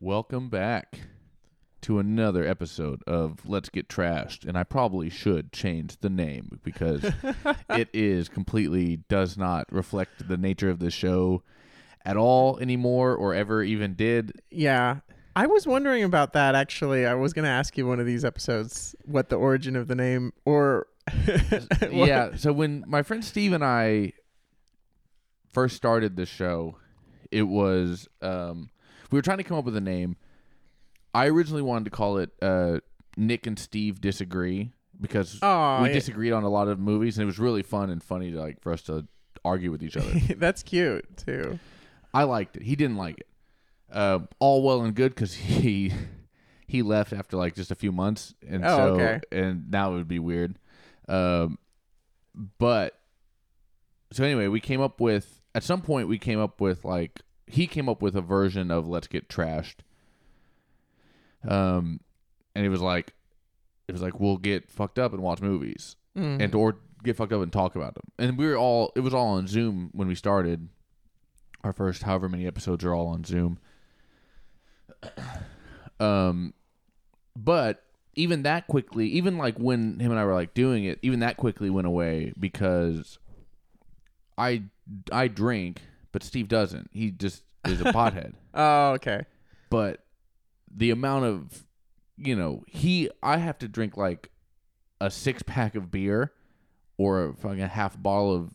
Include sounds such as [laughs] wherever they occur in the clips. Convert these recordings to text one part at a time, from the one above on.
Welcome back to another episode of Let's Get Trashed. And I probably should change the name because [laughs] it is completely does not reflect the nature of the show at all anymore or ever even did. Yeah. I was wondering about that actually. I was going to ask you one of these episodes what the origin of the name or [laughs] yeah. So when my friend Steve and I first started the show, it was um, we were trying to come up with a name. I originally wanted to call it uh, Nick and Steve disagree because we yeah. disagreed on a lot of movies, and it was really fun and funny to like for us to argue with each other. [laughs] That's cute too. I liked it. He didn't like it. Uh, all well and good because he [laughs] he left after like just a few months, and Oh, so okay. and now it would be weird. Um, but so anyway, we came up with at some point we came up with like he came up with a version of Let's Get Trashed. Um, and it was like it was like we'll get fucked up and watch movies Mm. and or get fucked up and talk about them. And we were all it was all on Zoom when we started. Our first however many episodes are all on Zoom. [coughs] Um but even that quickly, even like when him and I were like doing it, even that quickly went away because I I drink, but Steve doesn't. He just is a [laughs] pothead. oh, okay. But the amount of you know, he I have to drink like a six pack of beer or a fucking half bottle of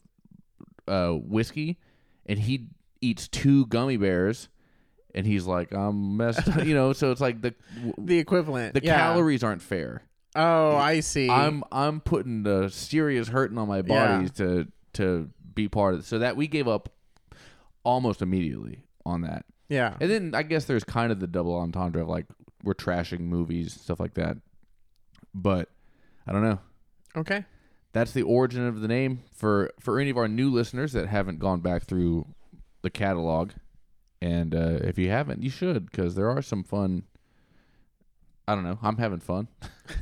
uh, whiskey, and he eats two gummy bears, and he's like, I'm messed up, you know. So it's like the The equivalent. the yeah. calories aren't fair. Oh, I see. I'm I'm putting the serious hurting on my Yeah. body to to be part of it. So that we gave up almost immediately on that. yeah. And then I guess there's kind of the double entendre of like we're trashing movies stuff like that. But I don't know. Okay. That's the origin of the name for for any of our new listeners that haven't gone back through the catalog. And uh, if you haven't, you should because there are some fun. I don't know. I'm having fun.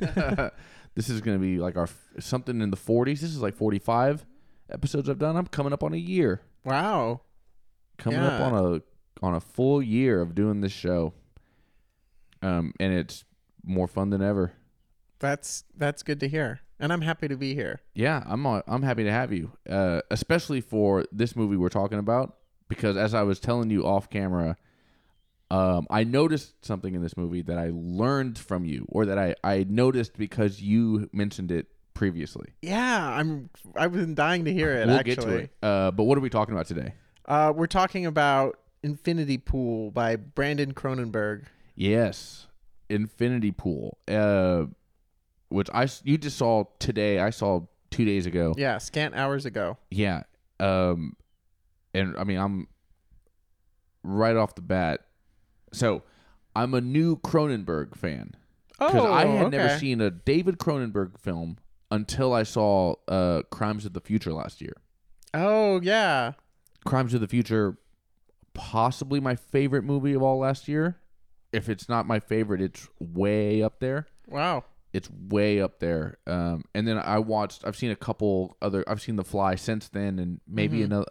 [laughs] [laughs] this is going to be like our something in the 40s. This is like 45 episodes I've done. I'm coming up on a year. Wow. Coming up on a on a full year of doing this show. Um, and it's more fun than ever. That's that's good to hear. And I'm happy to be here. Yeah, I'm uh, I'm happy to have you, uh, especially for this movie we're talking about. Because as I was telling you off camera, um, I noticed something in this movie that I learned from you, or that I I noticed because you mentioned it previously. Yeah, I'm I've been dying to hear it we'll actually. get to it. Uh, but what are we talking about today? Uh we're talking about Infinity Pool by Brandon Cronenberg. Yes, Infinity Pool, uh, which I you just saw today. I saw two days ago. Yeah, scant hours ago. Yeah. Um and I mean I'm right off the bat. So, I'm a new Cronenberg fan Oh, cuz I had never seen a David Cronenberg film until I saw uh Crimes of the Future last year. Oh, yeah. Crimes of the Future possibly my favorite movie of all last year. If it's not my favorite, it's way up there. Wow. it's way up there. Um, and then I watched. I've seen a couple other. I've seen The Fly since then, and maybe Mhm. another,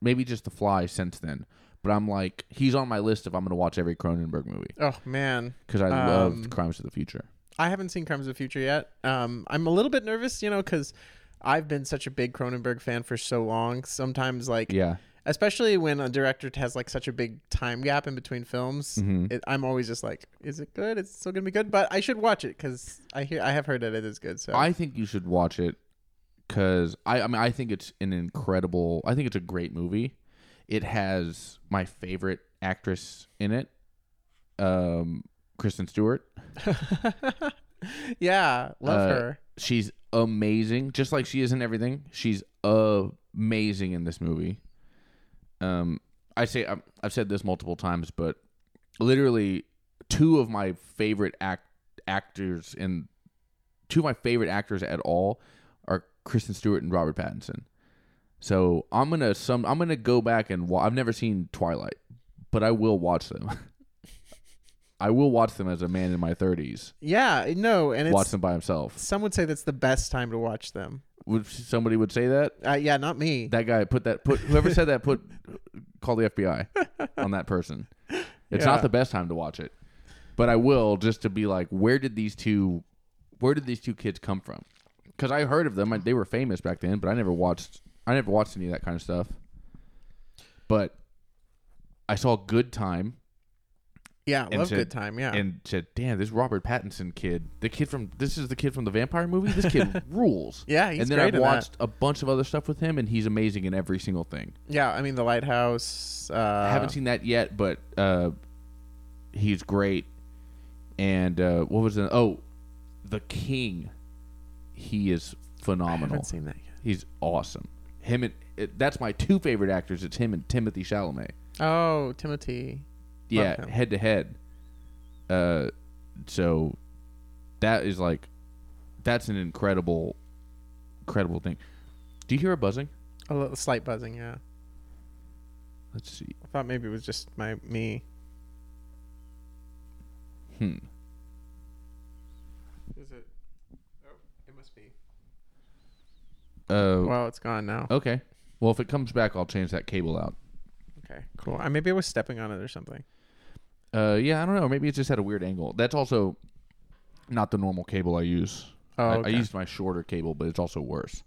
maybe just The Fly since then. But I'm like, he's on my list if I'm going to watch every Cronenberg movie Oh, man. because I Um, loved Crimes of the Future. I haven't seen Crimes of the Future yet. Um, I'm a little bit nervous, you know, because I've been such a big Cronenberg fan for so long. Sometimes, like, Yeah, especially when a director has like such a big time gap in between films, Mhm. it, I'm always just like, is it good? It's still gonna be good? But I should watch it because I hear I have heard that it is good. So I think you should watch it because I. I mean, I think it's an incredible. I think it's a great movie. It has my favorite actress in it, um, Kristen Stewart. [laughs] [laughs] yeah, love Uh, her. she's amazing, just like she is in everything. She's amazing in this movie. Um, I say I've, I've said this multiple times, but literally two of my favorite act actors in two of my favorite actors at all are Kristen Stewart and Robert Pattinson. So I'm gonna some I'm gonna go back and wa- I've never seen Twilight, but I will watch them. [laughs] I will watch them as a man in my 30s. Yeah, no, and Watch it's them by himself. some would say that's the best time to watch them. Would somebody would say that? Uh, yeah, not me. That guy put that put whoever said that put call the FBI on that person. It's Yeah. not the best time to watch it, but I will just to be like, where did these two, where did these two kids come from? Because I heard of them, I- they were famous back then, but I never watched, I never watched any of that kind of stuff. But I saw Good Time Yeah, love said- good time. Yeah. and said, "Damn, this Robert Pattinson kid, the kid from this is the kid from the vampire movie. This kid [laughs] rules." yeah, he's and then great I've in watched a bunch of other stuff with him, and he's amazing in every single thing. Yeah, I mean the lighthouse. Uh, I haven't seen that yet, but uh, he's great. And uh, what was the oh, the King? He is phenomenal. I haven't seen that yet. He's awesome. Him and it, that's my two favorite actors. It's him and Timothée Chalamet. Oh, Timothy. Yeah, head to head. Uh, so that is like, that's an incredible, incredible thing. Do you hear a buzzing? A little slight buzzing. Yeah, Let's see. I thought maybe it was just my me. Hmm. Is it? Oh, it must be. Uh, Well, it's gone now. okay. Well, if it comes back, I'll change that cable out. Okay, cool. I maybe I was stepping on it or something. Uh, yeah, I don't know. Maybe it's just at a weird angle. That's also not the normal cable I use. Oh, I, I used my shorter cable, but it's also worse.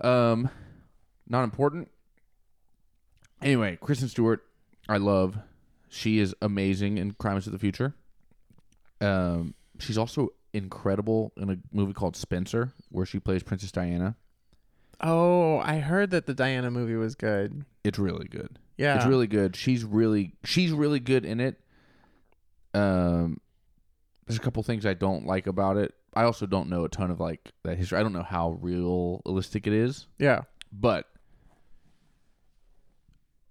Um, not important. Anyway, Kristen Stewart, I love. She is amazing in Crimes of the Future. Um, she's also incredible in a movie called Spencer, where she plays Princess Diana. Oh, I heard that the Diana movie was good. It's really good. Yeah, It's really good. She's really she's really good in it. Um, there's a couple things I don't like about it. I also don't know a ton of like that history. I don't know how realistic it is, yeah. but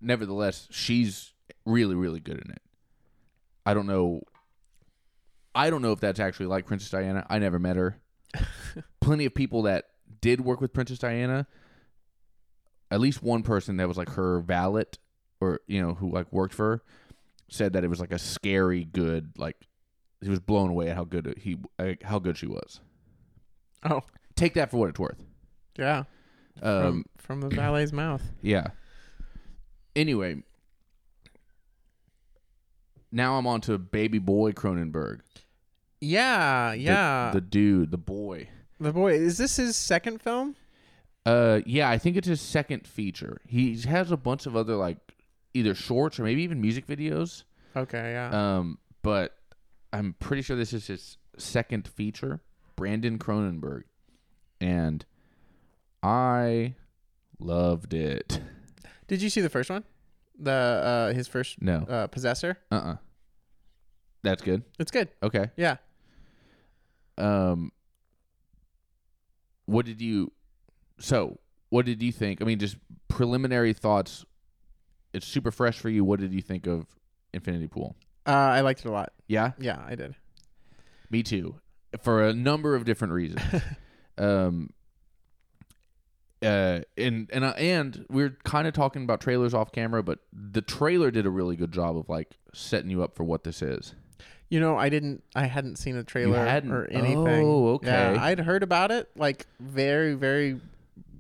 nevertheless, she's really really good in it. I don't know. I don't know if that's actually like Princess Diana. I never met her. [laughs] Plenty of people that did work with Princess Diana. At least one person that was like her valet, or you know, who like worked for her, said that it was like a scary good. Like he was blown away at how good he uh, how good she was. Oh, Take that for what it's worth. yeah. Um, from, from the valet's [clears throat] mouth. Yeah. Anyway, now I'm on to Baby Boy Cronenberg. Yeah, The- yeah. The, dude, the boy. The boy is this his second film? Uh, yeah, I think it's his second feature. He has a bunch of other like either shorts or maybe even music videos. Okay, yeah. Um, but I'm pretty sure this is his second feature, Brandon Cronenberg, and I loved it. Did you see the first one? The uh his first No, uh possessor? uh, uh That's good. It's good. Okay. Yeah. Um, what did you? So, what did you think? I mean, just preliminary thoughts. It's super fresh for you. What did you think of Infinity Pool? Uh I liked it a lot. Yeah, Yeah, I did. me too. For a number of different reasons. [laughs] um. Uh, and and uh, and we're kind of talking about trailers off camera, but the trailer did a really good job of like setting you up for what this is. You know, I didn't I hadn't seen a trailer hadn't? or anything. Oh, okay. Yeah, I'd heard about it like very very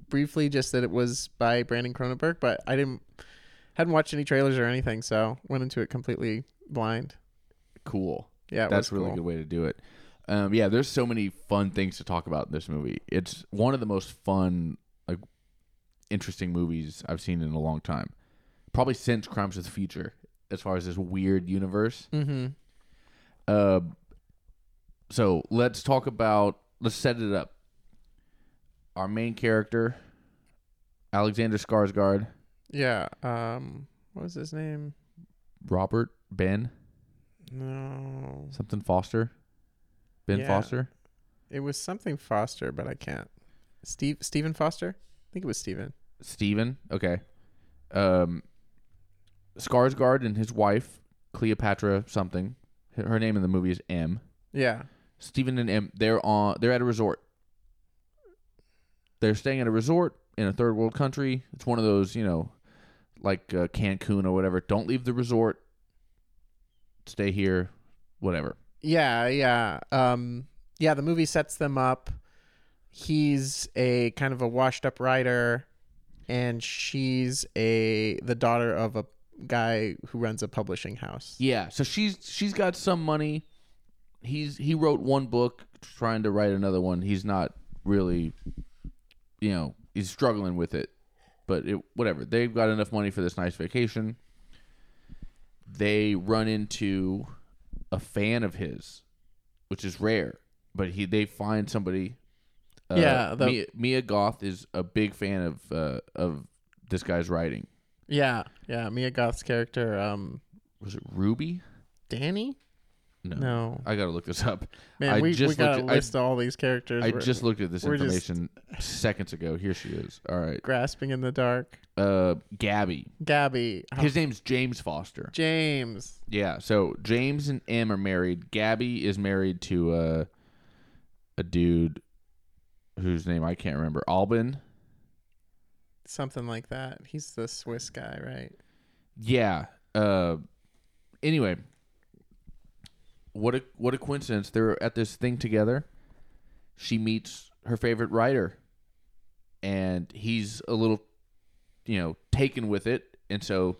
briefly just that it was by Brandon Cronenberg, but I didn't hadn't watched any trailers or anything, so went into it completely blind. Cool. Yeah, That's a really cool. good way to do it. Um, yeah, there's so many fun things to talk about in this movie. It's one of the most fun, like, interesting movies I've seen in a long time. Probably since Crimes of the Future, as far as this weird universe. Mm-hmm. Uh, so let's talk about. Let's set it up. Our main character, Alexander Skarsgård, Yeah. Um what was his name? Robert Ben No. something Foster, Ben Yeah. Foster. It was something Foster, but I can't. Steve Stephen Foster? I think it was Stephen. Steven. Okay. Um, Skarsgård and his wife, Cleopatra something. Her name in the movie is Em. Yeah. Steven and Em. They're on. They're at a resort. They're staying at a resort in a third world country. It's one of those, you know, like uh, Cancun or whatever. Don't leave the resort. Stay here, whatever. Yeah, yeah. Um yeah, the movie sets them up. He's a kind of a washed up writer and she's a the daughter of a guy who runs a publishing house. Yeah, so she's she's got some money. He's he wrote one book, trying to write another one. He's not really, you know, he's struggling with it. But it whatever. They've got enough money for this nice vacation. They run into a fan of his, which is rare. But he they find somebody. Uh, Yeah, the- Mia, Mia Goth is a big fan of uh, of this guy's writing. Yeah, yeah. Mia Goth's character, um, Was it Ruby? Danny. No, No, I gotta look this up. man, I we, just we got a looked at- I- list of all these characters. I We're just looked at this we're just- information seconds ago. Here she is. All right. grasping in the dark. Uh, Gabby. Gabby, oh, His name's James Foster. James. Yeah. So James and Em are married. Gabby is married to uh, a dude whose name I can't remember. Alban. something like that. He's the Swiss guy, right? Yeah. Uh. Anyway. What a what a coincidence! They're at this thing together. She meets her favorite writer, and he's a little, you know, taken with it. And so,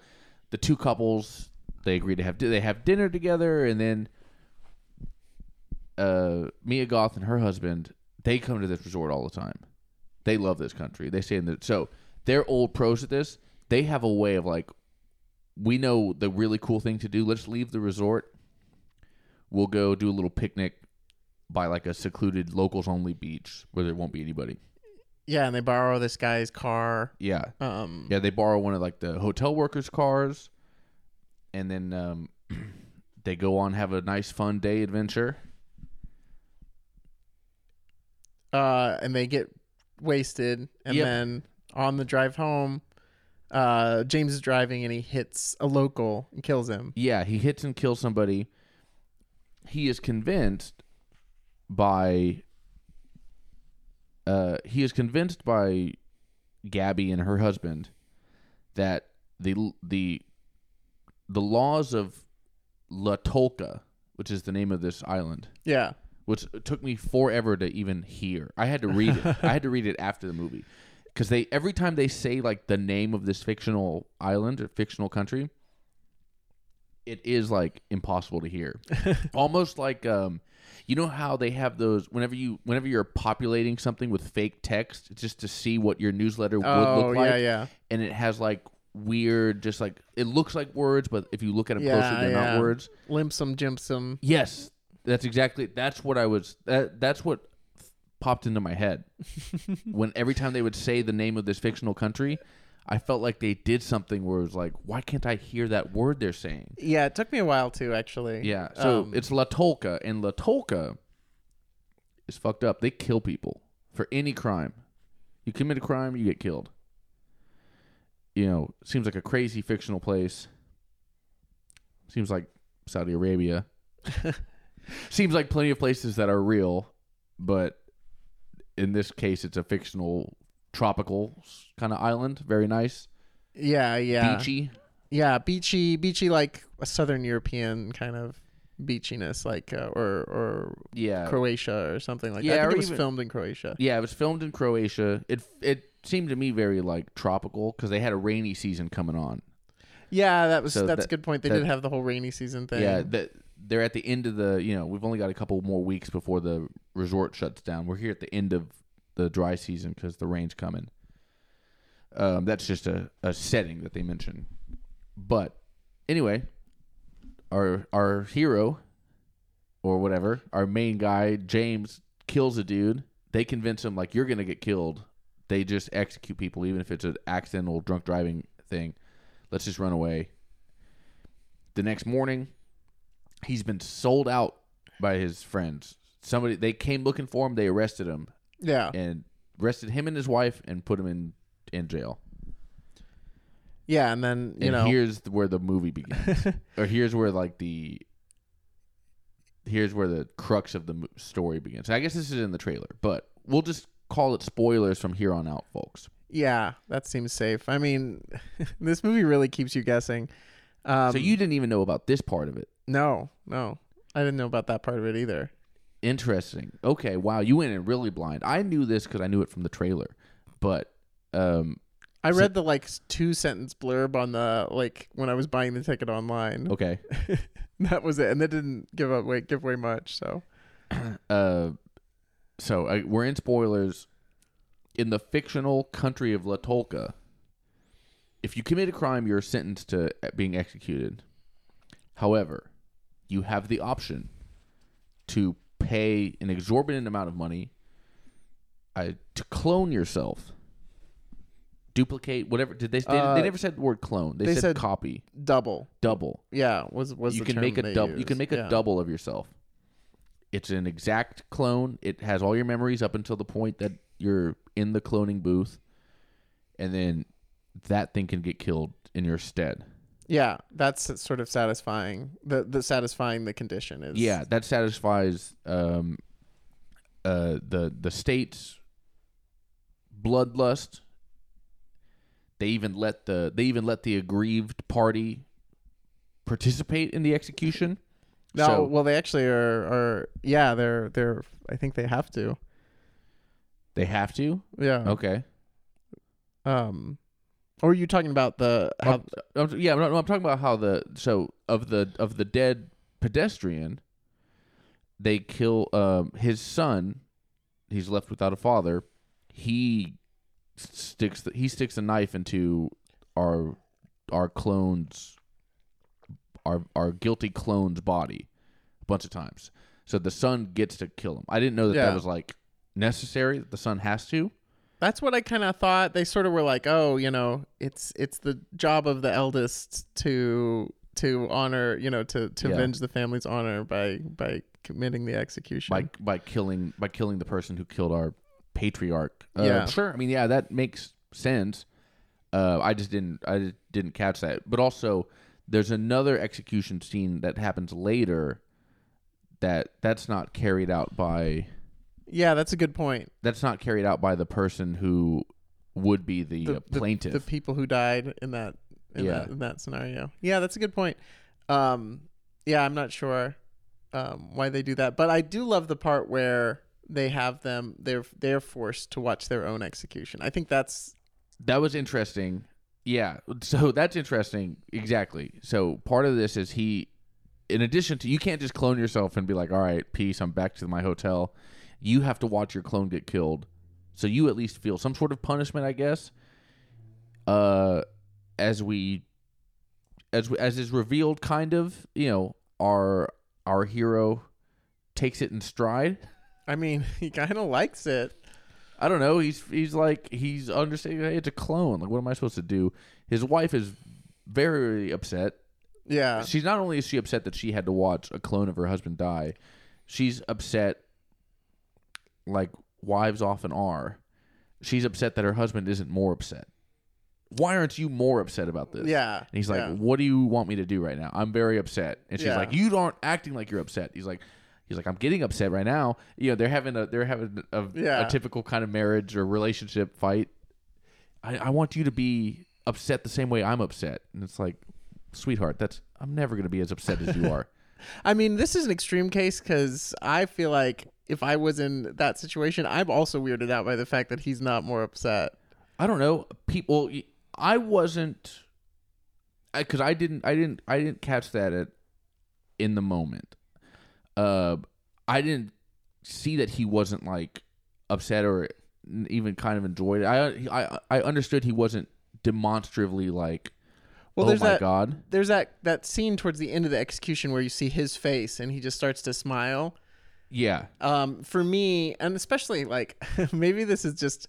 the two couples they agree to have they have dinner together, and then uh, Mia Goth and her husband they come to this resort all the time. They love this country. They say that so they're old pros at this. They have a way of like, we know the really cool thing to do. Let's leave the resort. We'll go do a little picnic by like a secluded locals only beach where there won't be anybody. Yeah, and they borrow this guy's car. Yeah, Um, yeah. They borrow one of like the hotel workers' cars, and then um, [clears throat] they go on have a nice fun day adventure. uh, and they get wasted, and Yep. then on the drive home, uh, James is driving and he hits a local and kills him. Yeah, he hits and kills somebody. He is convinced by uh he is convinced by Gabby and her husband that the the the laws of La Tolca, which is the name of this island, Yeah, which took me forever to even hear. I had to read it. I had to read it after the movie because they every time they say like the name of this fictional island or fictional country, it is like impossible to hear. [laughs] Almost like um, you know how they have those whenever you whenever you're populating something with fake text just to see what your newsletter would oh look like, yeah, yeah. and it has like weird, just like it looks like words, but if you look at them Yeah, closely, they're yeah. not words. Limpsum Jimsum. Yes, that's exactly. That's what I was. That, that's what popped into my head [laughs] when every time they would say the name of this fictional country, I felt like they did something where it was like, why can't I hear that word they're saying? Yeah, it took me a while too, actually. Yeah. So Um, it's La Tolca, and La Tolca is fucked up. They kill people for any crime. You commit a crime, you get killed. You know, seems like a crazy fictional place. Seems like Saudi Arabia. [laughs] seems like plenty of places that are real, but in this case, it's a fictional tropical kind of island. Very nice, yeah, yeah, beachy. yeah, beachy, beachy, like a Southern European kind of beachiness, like uh, or or Yeah, Croatia or something like Yeah, that. I think it was even- filmed in Croatia. Yeah, it was filmed in Croatia. It it seemed to me very like tropical because they had a rainy season coming on. Yeah, that was So that's that- a good point. They that- did have the whole rainy season thing. Yeah, that they're at the end of the. You know, we've only got a couple more weeks before the resort shuts down. We're here at the end of the dry season because the rain's coming. Um, that's just a, a setting that they mention. But anyway, our our hero or whatever, our main guy James kills a dude. They convince him like you're gonna get killed. They just execute people even if it's an accidental drunk driving thing. Let's just run away. The next morning, he's been sold out by his friends. Somebody they came looking for him. They arrested him yeah, and arrested him and his wife and put him in in jail. yeah, and then you and know, here's where the movie begins, [laughs] or here's where like the here's where the crux of the story begins. I guess this is in the trailer, but we'll just call it spoilers from here on out, folks. yeah, that seems safe. I mean, [laughs] this movie really keeps you guessing. Um, so you didn't even know about this part of it. no, no, I didn't know about that part of it either. Interesting. Okay. Wow. You went in really blind. I knew this because I knew it from the trailer, but um, I read the like two sentence blurb on the like when I was buying the ticket online. Okay. [laughs] That was it, and that didn't give away give away much. So [clears throat] Uh, so uh, we're in spoilers. In the fictional country of Latolka, if you commit a crime, you're sentenced to uh, being executed. However, you have the option to pay an exorbitant amount of money uh, to clone yourself, duplicate whatever. Did they? They, Uh, they never said the word clone. They, they said, said- copy, double, double. yeah, was was you the can term make a they double. You can make a Yeah. double of yourself. It's an exact clone. It has all your memories up until the point that you're in the cloning booth, and then that thing can get killed in your stead. Yeah, that's sort of satisfying. The the satisfying the condition is. Yeah, that satisfies um, uh, the the state's bloodlust. They even let the they even let the aggrieved party participate in the execution. No, So- well, they actually are. Are yeah, they're they're. I think they have to. They have to. Yeah. Okay. Um, or are you talking about the how? I'm- I'm- yeah, no, no, I'm talking about how the so of the of the dead pedestrian, they kill um, his son. He's left without a father. He sticks the, he sticks a knife into our our clone's our our guilty clone's body a bunch of times. So the son gets to kill him. I didn't know that Yeah. that was like necessary. That the son has to. That's what I kind of thought. They sort of were like, oh, you know, it's it's the job of the eldest to to honor, you know, to to Yeah. avenge the family's honor by by committing the execution. by by killing by killing the person who killed our patriarch. Uh, Yeah. sure. I mean, yeah, that makes sense. Uh, I just didn't I just didn't catch that. But also, there's another execution scene that happens later. That that's not carried out by yeah, that's a good point. that's not carried out by the person who would be the, uh, plaintiff. the people who died in that in Yeah. that in that scenario. Yeah, that's a good point. Um, yeah, I'm not sure um, why they do that, but I do love the part where they have them they're they're forced to watch their own execution. I think that's That was interesting. Yeah. So that's interesting. Exactly. So part of this is he, in addition to, you can't just clone yourself and be like, all right, peace, I'm back to my hotel. You have to watch your clone get killed. So you at least feel some sort of punishment, I guess. Uh, as we, as we, as is revealed, kind of, you know, our our hero takes it in stride. I mean, [laughs] he kind of likes it. I don't know. He's he's like he's understanding. Hey, it's a clone. Like, what am I supposed to do? His wife is very upset. Yeah. She's not only is she upset that she had to watch a clone of her husband die, she's upset. Like wives often are. She's upset that her husband isn't more upset. Why aren't you more upset about this? Yeah. And he's like, yeah. "What do you want me to do right now? I'm very upset." And she's Yeah. like, "You aren't acting like you're upset." He's like, "He's like, I'm getting upset right now." You know, they're having a they're having a, Yeah. a typical kind of marriage or relationship fight. I, I want you to be upset the same way I'm upset, and it's like, sweetheart, that's I'm never gonna be as upset as you are. [laughs] I mean, this is an extreme case because I feel like if I was in that situation, I'm also weirded out by the fact that he's not more upset. I don't know. People, I wasn't, because I, didn't, I didn't, I didn't catch that at in the moment. Uh, I didn't see that he wasn't like upset or even kind of enjoyed it. I, I, I understood he wasn't demonstratively like, Well, oh there's my that god, there's that that scene towards the end of the execution where you see his face and he just starts to smile. Yeah, Um, for me, and especially like [laughs] maybe this is just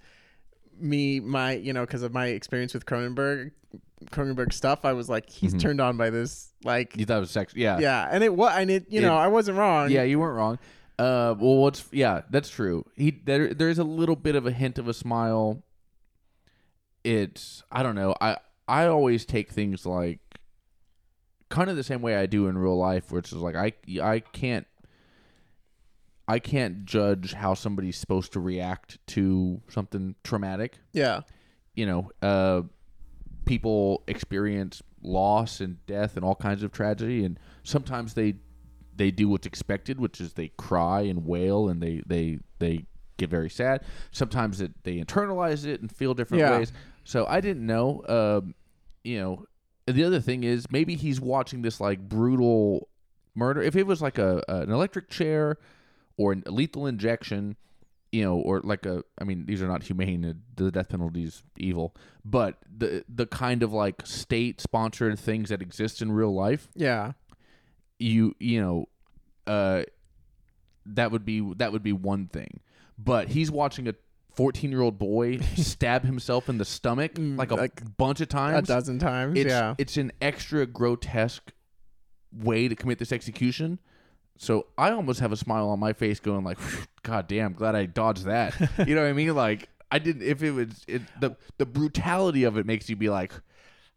me, my you know, because of my experience with Cronenberg, Cronenberg stuff. I was like, he's Mhm. turned on by this, like, you thought it was sex, yeah, yeah, and it was, and it, you It- know, I wasn't wrong. Yeah, you weren't wrong. Uh, well, what's yeah, that's true. He there there is a little bit of a hint of a smile. It's I don't know. I I always take things like kind of the same way I do in real life, which is like I I can't I can't judge how somebody's supposed to react to something traumatic. yeah, You know, uh, people experience loss and death and all kinds of tragedy, and sometimes they they do what's expected, which is they cry and wail and they they they get very sad. Sometimes it, they internalize it and feel different Yeah. ways. So I didn't know. Um, you know, the other thing is maybe he's watching this like brutal murder. If it was like a an electric chair or a lethal injection, you know, or like a I mean, these are not humane. The death penalty is evil, but the the kind of like state sponsored things that exist in real life, Yeah. you you know, uh, that would be that would be one thing. But he's watching a 14 year old boy [laughs] stab himself in the stomach Mm, like a like bunch of times. A dozen times. It's yeah. it's an extra grotesque way to commit this execution. So I almost have a smile on my face, going like, "God damn, glad I dodged that." you know what I mean? Like I didn't. If it was it, the the brutality of it makes you be like,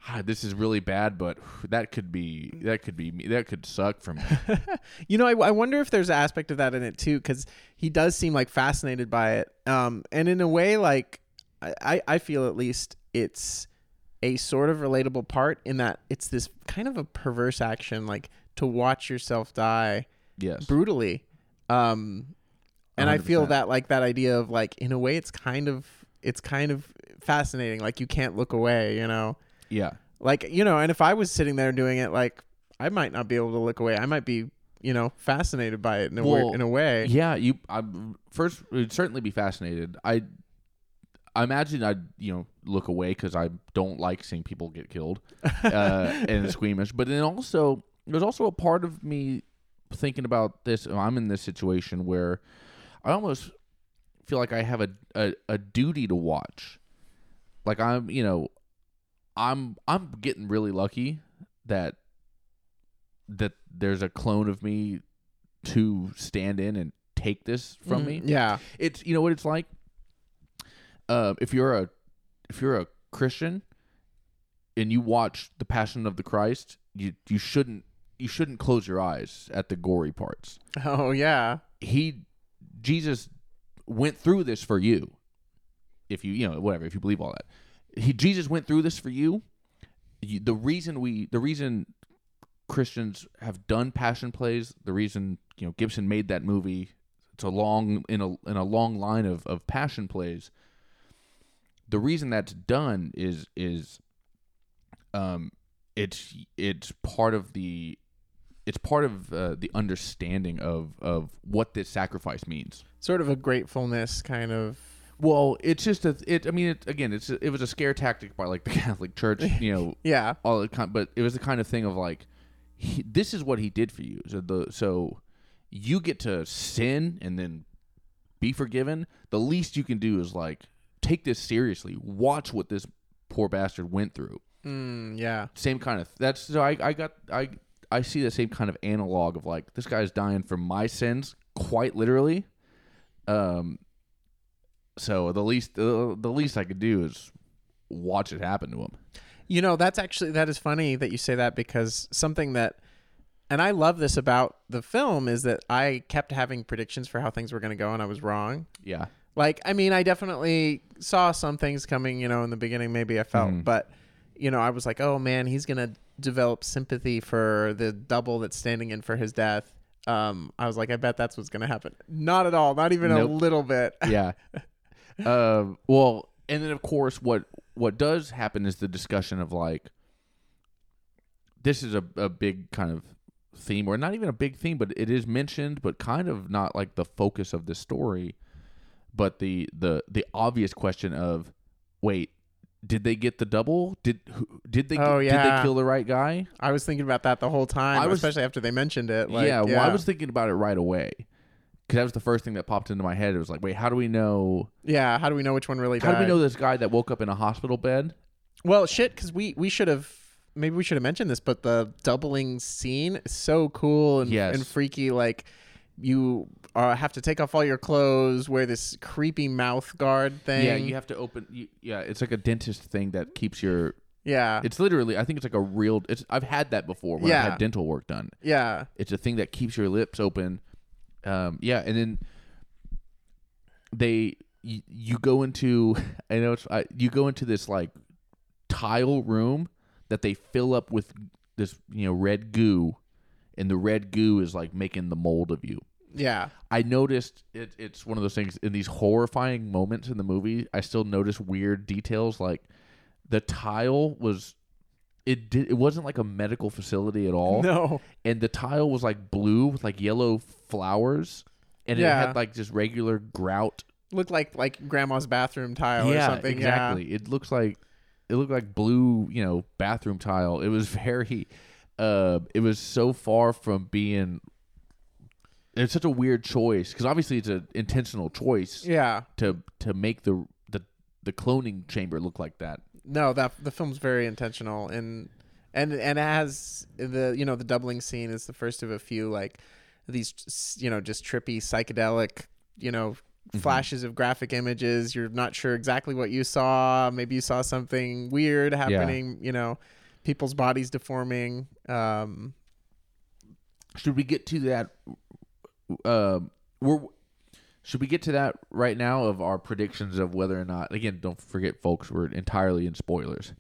ah, "This is really bad," but that could be that could be me. That could suck for me. [laughs] You know, I, I wonder if there's an aspect of that in it too, because he does seem like fascinated by it. Um, and in a way, like I, I- I feel at least it's a sort of relatable part in that it's this kind of a perverse action, like to watch yourself die yes. brutally. Um, and I feel that like that idea of like in a way, it's kind of it's kind of fascinating. Like you can't look away, you know. Yeah. Like you know, and if I was sitting there doing it, like I might not be able to look away. I might be, you know, fascinated by it in a Well, weird, in a way. Yeah, you. I first would certainly be fascinated. I, I imagine I'd you know look away because I don't like seeing people get killed uh, [laughs] and squeamish. But then also there's also a part of me thinking about this. I'm in this situation where I almost feel like I have a a, a duty to watch. Like I'm, you know, I'm I'm getting really lucky that that there's a clone of me to stand in and take this from Mhm. me. Yeah. It's you know what it's like. Uh, if you're a if you're a Christian and you watch the Passion of the Christ, you you shouldn't you shouldn't close your eyes at the gory parts. Oh yeah. He Jesus went through this for you. If you you know whatever if you believe all that, he Jesus went through this for you. you the reason we the reason Christians have done passion plays, the reason you know Gibson made that movie, it's a long in a in a long line of of passion plays. The reason that's done is is um it's it's part of the it's part of uh, the understanding of of what this sacrifice means. Sort of a gratefulness kind of. Well, it's just a it. I mean, it, again, it's a, it was a scare tactic by like the [laughs] Catholic Church, [laughs] you know, Yeah. all the kind, but it was the kind of thing of like, he, this is what he did for you. So the so you get to sin and then be forgiven. The least you can do is like take this seriously. Watch what this poor bastard went through. Mm, yeah. Same kind of that's so I I got I I see the same kind of analog of like this guy's dying for my sins quite literally. Um. So the least the, the least I could do is watch it happen to him. You know, that's actually that is funny that you say that because something that and I love this about the film is that I kept having predictions for how things were going to go and I was wrong. Yeah. Like, I mean, I definitely saw some things coming, you know, in the beginning maybe I felt, Mhm. but you know, I was like, "Oh man, he's going to develop sympathy for the double that's standing in for his death." Um, I was like, "I bet that's what's going to happen." Not at all, not even Nope. a little bit. [laughs] yeah. Um. well, and then of course, what what does happen is the discussion of like, this is a a big kind of theme, or not even a big theme, but it is mentioned, but kind of not like the focus of the story, but the the the obvious question of, wait, did they get the double? Did who, did they Oh, get, did they kill the right guy? I was thinking about that the whole time, I was- especially after they mentioned it. Like, yeah, yeah, well, I was thinking about it right away. Because that was the first thing that popped into my head. It was like, wait, how do we know? yeah. How do we know which one really How died? do we know this guy that woke up in a hospital bed? Well, shit, because we we should have maybe we should have mentioned this, but the doubling scene is so cool and Yes. and freaky. Like you uh, have to take off all your clothes, wear this creepy mouth guard thing. Yeah, you have to open. You, yeah, it's like a dentist thing that keeps your. yeah, It's literally. I think it's like a real. It's. I've had that before when Yeah. I've had dental work done. yeah, It's a thing that keeps your lips open. Um. Yeah, and then they you, you go into. [laughs] I know it's. I, you go into this like tile room that they fill up with this you know red goo, and the red goo is like making the mold of you. yeah. I noticed it, it's one of those things in these horrifying moments in the movie. I still notice weird details like the tile was it did it wasn't like a medical facility at all. No. And the tile was like blue with like yellow flowers. And it had like just regular grout. Looked like like grandma's bathroom tile or yeah, something. exactly. It looks like it looked like blue, you know, bathroom tile. It was [laughs] very uh it was so far from being it's such a weird choice because obviously it's an intentional choice Yeah. Yeah. to to make the the the cloning chamber look like that. No, that the film's very intentional and and and as the you know the doubling scene is the first of a few like these you know just trippy psychedelic you know flashes of graphic images you're not sure exactly what you saw maybe you saw something weird happening you know people's bodies deforming um Should we get to that? Uh, we're should we get to that right now of our predictions of whether or not? Again, don't forget, folks, we're entirely in spoilers.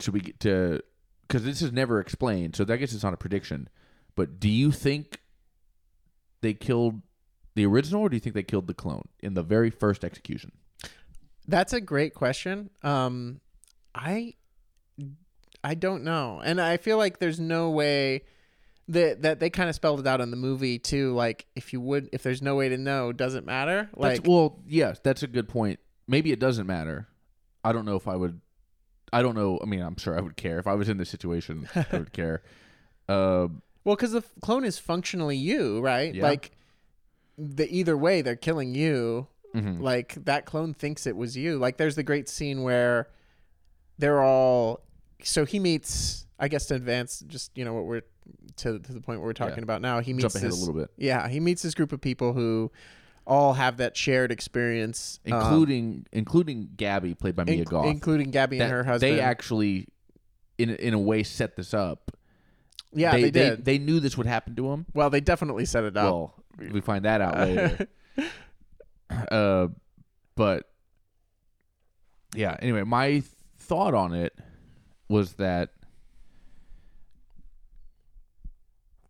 Should we get to? Because this is never explained, so that guess it's not a prediction. But do you think they killed the original, or do you think they killed the clone in the very first execution? That's a great question. Um, I I don't know, and I feel like there's no way that that they kind of spelled it out in the movie too. Like if you would, if there's no way to know, doesn't matter. That's, Like well, yes, that's a good point. Maybe it doesn't matter. I don't know if I would. I don't know. I mean, I'm sure I would care if I was in this situation. I [laughs] would care. Uh, well, because the clone is functionally you, right? Yeah. Like the either way, they're killing you. mhm. Like that clone thinks it was you. Like there's the great scene where they're all. So he meets. I guess to advance, just you know what we're to to the point where we're talking Yeah. about now. He meets Jump ahead this, a little bit, Yeah, he meets this group of people who all have that shared experience, um, including including Gabby, played by Mia inc- Goth. including Gabby and her husband. They actually, in a- in a way, set this up. yeah, they, they, did. They, knew this would happen to him. well, they definitely set it up. Well, we find that out later. [laughs] uh, but yeah. Anyway, my thought on it was that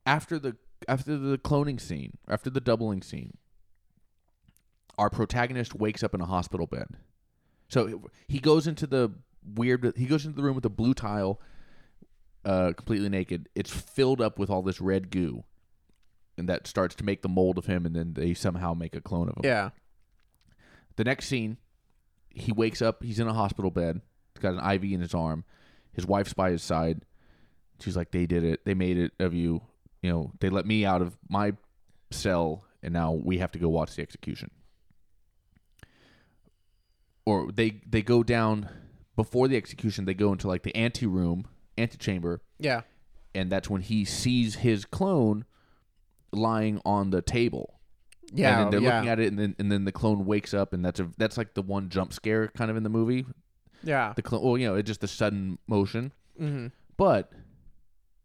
after the after the cloning scene, after the doubling scene, our protagonist wakes up in a hospital bed. So he goes into the weird. He goes into the room with the blue tile, uh, completely naked. It's filled up with all this red goo, and that starts to make the mold of him. And then they somehow make a clone of him. yeah, The next scene, he wakes up. He's in a hospital bed. He's got an IV in his arm. His wife's by his side. She's like, "They did it. They made it of you. You know, they let me out of my cell, and now we have to go watch the execution." Or they they go down before the execution. They go into like the ante room, antechamber, yeah, and that's when he sees his clone lying on the table yeah. and then they're yeah. looking at it, and then and then the clone wakes up, and that's a that's like the one jump scare kind of in the movie. Yeah. The clone, well, you know, it's just the sudden motion, hmm but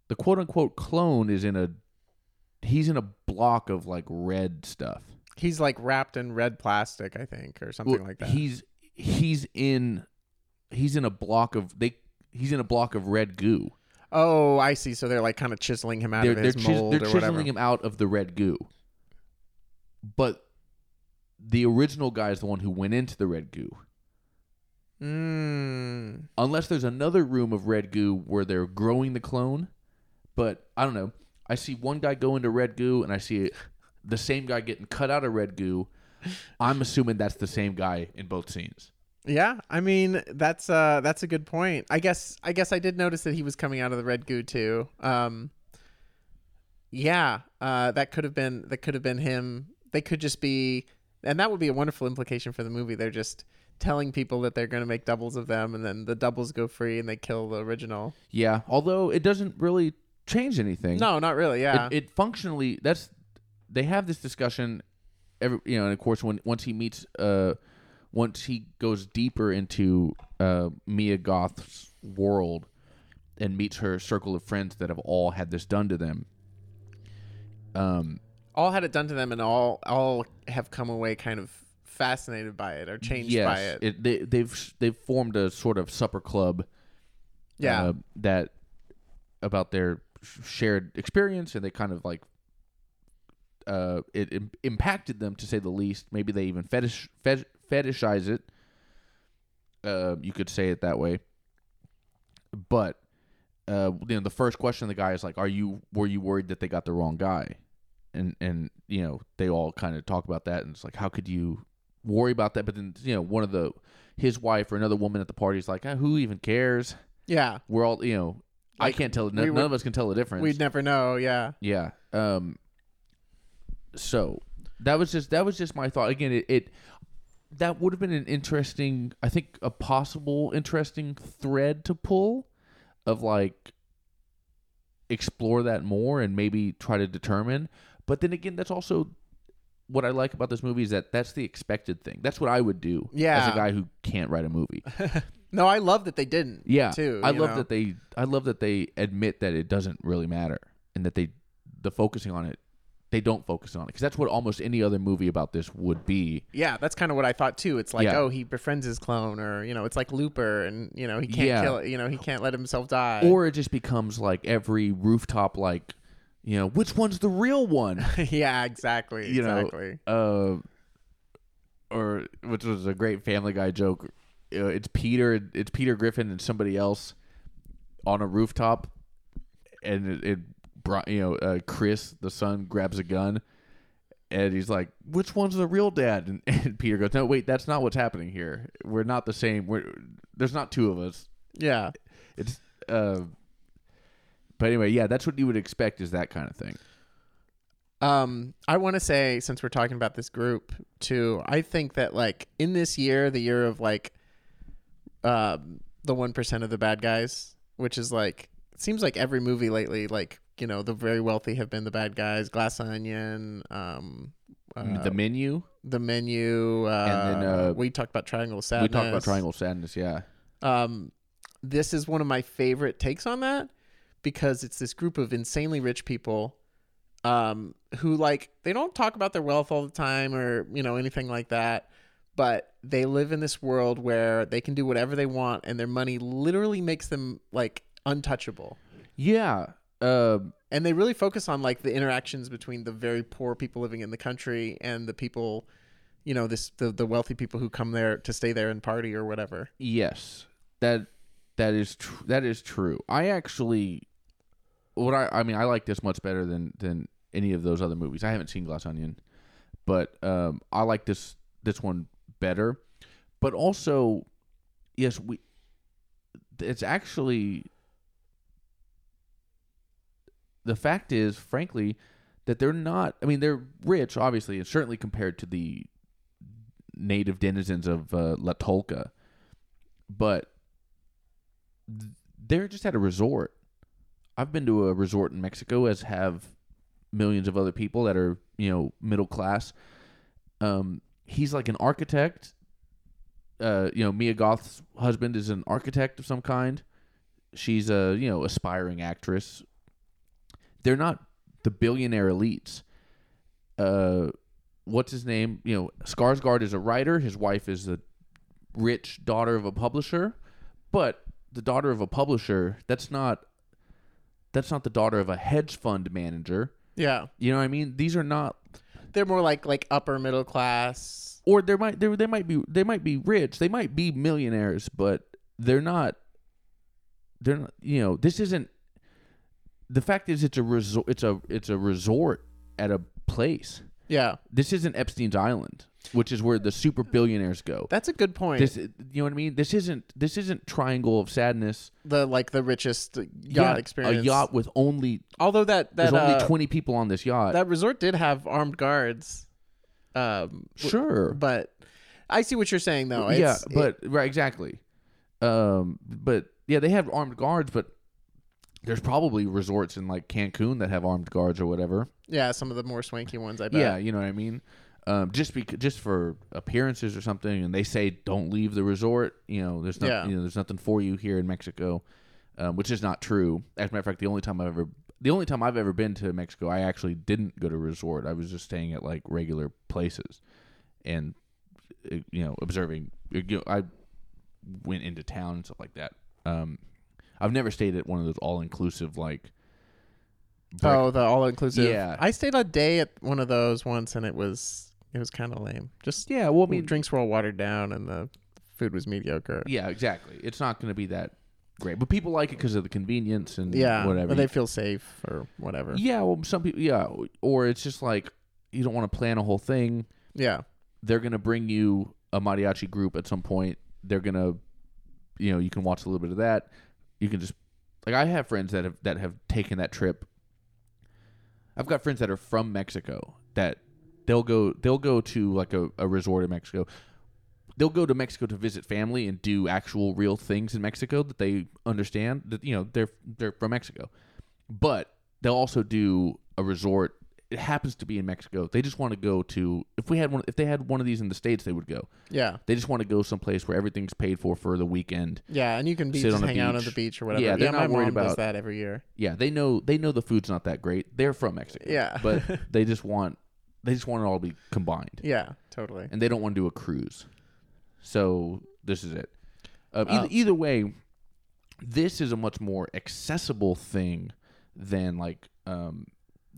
the quote unquote clone is in a he's in a block of like red stuff. He's like wrapped in red plastic, I think, or something Well, like that. He's he's in he's in a block of they he's in a block of red goo. oh, I see. So they're like kind of chiseling him out They're of they're, his chis- mold they're chiseling whatever. him out of the red goo. But the original guy is the one who went into the red goo. Mm. unless there's another room of red goo where they're growing the clone. But I don't know. I see one guy go into red goo, and I see [laughs] the same guy getting cut out of red goo. I'm assuming that's the same guy in both scenes. Yeah, I mean that's uh that's a good point. I guess I guess I did notice that he was coming out of the red goo too. Um Yeah, uh that could have been that could have been him. They could just be and that would be a wonderful implication for the movie. They're just telling people that they're going to make doubles of them and then the doubles go free and they kill the original. Yeah, although it doesn't really change anything. No, not really. Yeah. it, it functionally that's they have this discussion every you know and of course when once he meets uh once he goes deeper into uh Mia Goth's world and meets her circle of friends that have all had this done to them um all had it done to them and all all have come away kind of fascinated by it or changed yes by it. they, they've they've formed a sort of supper club Yeah. uh, that about their shared experience and they kind of like uh it Im- impacted them to say the least maybe they even fetish fet- fetishize it uh you could say it that way but uh, you know, the first question the guy is like, "Are you were you worried that they got the wrong guy?" And and you know, they all kind of talk about that, and it's like, how could you worry about that? But then you know, one of the his wife or another woman at the party is like, "Ah, "Who even cares?" Yeah. We're all you know. I can't tell. we would- none of us can tell the difference. We'd never know. Yeah. Yeah. Um. So that was just that was just my thought. Again, it, it that would have been an interesting, I think, a possible interesting thread to pull, of like explore that more and maybe try to determine. But then again, that's also what I like about this movie is that that's the expected thing. That's what I would do Yeah. as a guy who can't write a movie. [laughs] No, I love that they didn't. Yeah, Too. I love know? that they. I love that they admit that it doesn't really matter, and that they, the focusing on it, they don't focus on it because that's what almost any other movie about this would be. Yeah, that's kind of what I thought too. It's like, Yeah. oh, he befriends his clone, or you know, it's like Looper, and you know, he can't Yeah. kill it. You know, he can't let himself die. Or it just becomes like every rooftop, like, you know, which one's the real one? [laughs] yeah, exactly. You know, exactly. uh, or which was a great Family Guy joke. Uh, it's Peter. It's Peter Griffin and somebody else on a rooftop, and it, it brought you know uh, Chris the son grabs a gun, and he's like, "Which one's the real dad?" And, [laughs] and Peter goes, "No, wait, that's not what's happening here. We're not the same. We're there's not two of us. yeah. It's uh." But anyway, yeah, that's what you would expect is that kind of thing. Um, I want to say since we're talking about this group too, I think that like in this year, the year of like, um, the one percent of the bad guys, which is like it seems like every movie lately, like you know, the very wealthy have been the bad guys. Glass Onion, um, uh, the menu. the menu, uh, then, uh, we talked about Triangle Sadness. We talked about Triangle Sadness. Yeah. Um, this is one of my favorite takes on that because it's this group of insanely rich people um, who like they don't talk about their wealth all the time or you know anything like that but they live in this world where they can do whatever they want and their money literally makes them like untouchable Yeah. Uh, and they really focus on like the interactions between the very poor people living in the country and the people you know this the, the wealthy people who come there to stay there and party or whatever yes. That that is tr- that is true. I actually what I I mean I like this much better than than any of those other movies. I haven't seen Glass Onion, but um I like this this one better. But also yes, we it's actually the fact is frankly that they're not I mean they're rich obviously and certainly compared to the native denizens of uh, La Tolqa but they're just at a resort. I've been to a resort in Mexico, as have millions of other people that are you know middle class. Um, he's like an architect. Uh, you know, Mia Goth's husband is an architect of some kind. She's a you know aspiring actress. They're not the billionaire elites. Uh, what's his name? You know, Skarsgård is a writer. His wife is a rich daughter of a publisher, but the daughter of a publisher, that's not that's not the daughter of a hedge fund manager. yeah You know what I mean? These are not they're more like like upper middle class or they might they they might be they might be rich. They might be millionaires, but they're not they're not, you know, this isn't the fact is it's a resort it's a it's a resort at a place. Yeah This isn't Epstein's Island, which is where the super billionaires go. that's a good point This you know what I mean? This isn't this isn't Triangle of Sadness. the like the richest yacht Yeah, experience A yacht with only although that that there's only uh, 20 people on this yacht. that resort did have armed guards um sure. but i see what you're saying though yeah, It's- but right exactly. Um but yeah, they have armed guards, but there's probably resorts in like Cancun that have armed guards or whatever. yeah some of the more swanky ones i bet Yeah, you know what I mean? Um, just bec- just for appearances or something, and they say don't leave the resort. You know, there's not, Yeah. you know, there's nothing for you here in Mexico, um, which is not true. As a matter of fact, the only time I've ever, the only time I've ever been to Mexico, I actually didn't go to a resort. I was just staying at like regular places, and uh, you know, observing. You know, I went into town and stuff like that. Um, I've never stayed at one of those all inclusive like. brec- oh the all-inclusive Yeah. i stayed a day at one of those once and it was it was kind of lame just yeah. Well, I mean, drinks were all watered down and the food was mediocre Yeah, exactly. It's not going to be that great. But people like it because of the convenience and Yeah, whatever. or they feel safe or whatever. yeah, well, some people, yeah, or it's just like you don't want to plan a whole thing. Yeah, They're gonna bring you a mariachi group at some point. They're gonna, you know, you can watch a little bit of that. You can just like I have friends that have that have taken that trip. I've got friends that are from Mexico that they'll go they'll go to like a, a resort in Mexico. They'll go to Mexico to visit family and do actual real things in Mexico that they understand that you know they're they're from Mexico. But they'll also do a resort it happens to be in Mexico. They just want to go to if we had one if they had one of these in the states they would go. yeah, They just want to go someplace where everything's paid for for the weekend. yeah. And you can be Sit just hang out on the beach or whatever. Yeah, they're my not worried about- that every year. Yeah, they know they know the food's not that great. They're from Mexico. Yeah. but [laughs] they just want they just want it all to be combined, Yeah, totally. and they don't want to do a cruise. So this is it. Uh, Oh. either, either way, this is a much more accessible thing than like um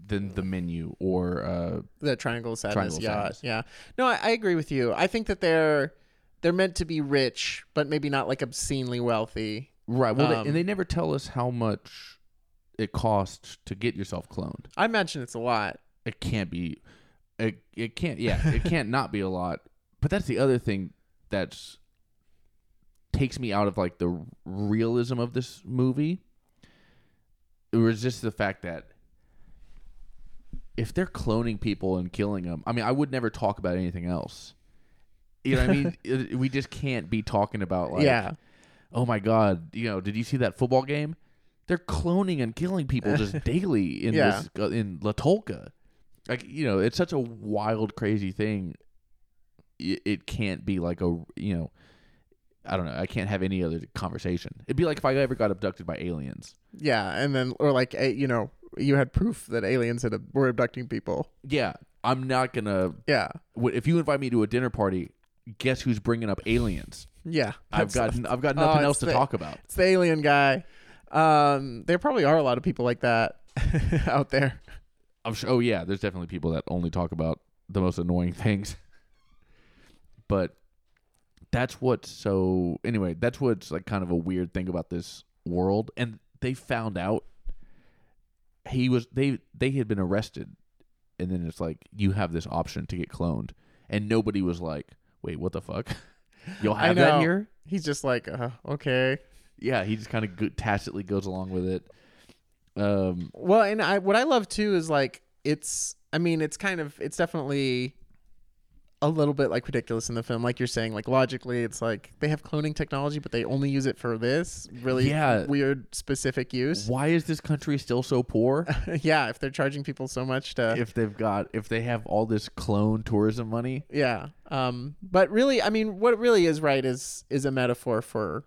than the menu or uh The Triangle Sadness. Triangle yeah, Sadness. yeah. No, I, I agree with you. I think that they're they're meant to be rich, but maybe not like obscenely wealthy. right. Well, they, Um, and they never tell us how much it costs to get yourself cloned. I imagine it's a lot. it can't be it, it can't yeah it [laughs] can't not be a lot but that's the other thing that's takes me out of like the realism of this movie it was just the fact that if they're cloning people and killing them i mean i would never talk about anything else. You know what i mean? [laughs] It- we just can't be talking about like yeah, oh my god you know did you see that football game? They're cloning and killing people just [laughs] daily in Yeah. this uh, in La Tolqa. like you know it's such a wild crazy thing. It, it can't be like a you know i don't know i can't have any other conversation. It'd be like if i ever got abducted by aliens. Yeah, and then or like eh, you know you had proof that aliens had were abducting people. yeah i'm not gonna Yeah, if you invite me to a dinner party guess who's bringing up aliens yeah. i've got [laughs] i've got Oh, nothing it's else to the- talk about it's the alien guy. Um, there probably are a lot of people like that [laughs] out there. I'm sure. Oh yeah, there's definitely people that only talk about the most annoying [laughs] things. but that's what's so. Anyway, that's what's like kind of a weird thing about this world, and they found out he was they they had been arrested, and then it's like you have this option to get cloned, and nobody was like, wait, what the fuck? [laughs] You'll have that here? He's just like, uh, okay. Yeah, he just kind of go- tacitly goes along with it. Um, Well, and I what I love too is like it's I mean it's kind of it's definitely a little bit like ridiculous in the film like you're saying like logically it's like they have cloning technology but they only use it for this really Yeah. weird specific use. why is this country still so poor? [laughs] yeah, if they're charging people so much to if they've got if they have all this clone tourism money yeah. Um but really I mean what really is right is is a metaphor for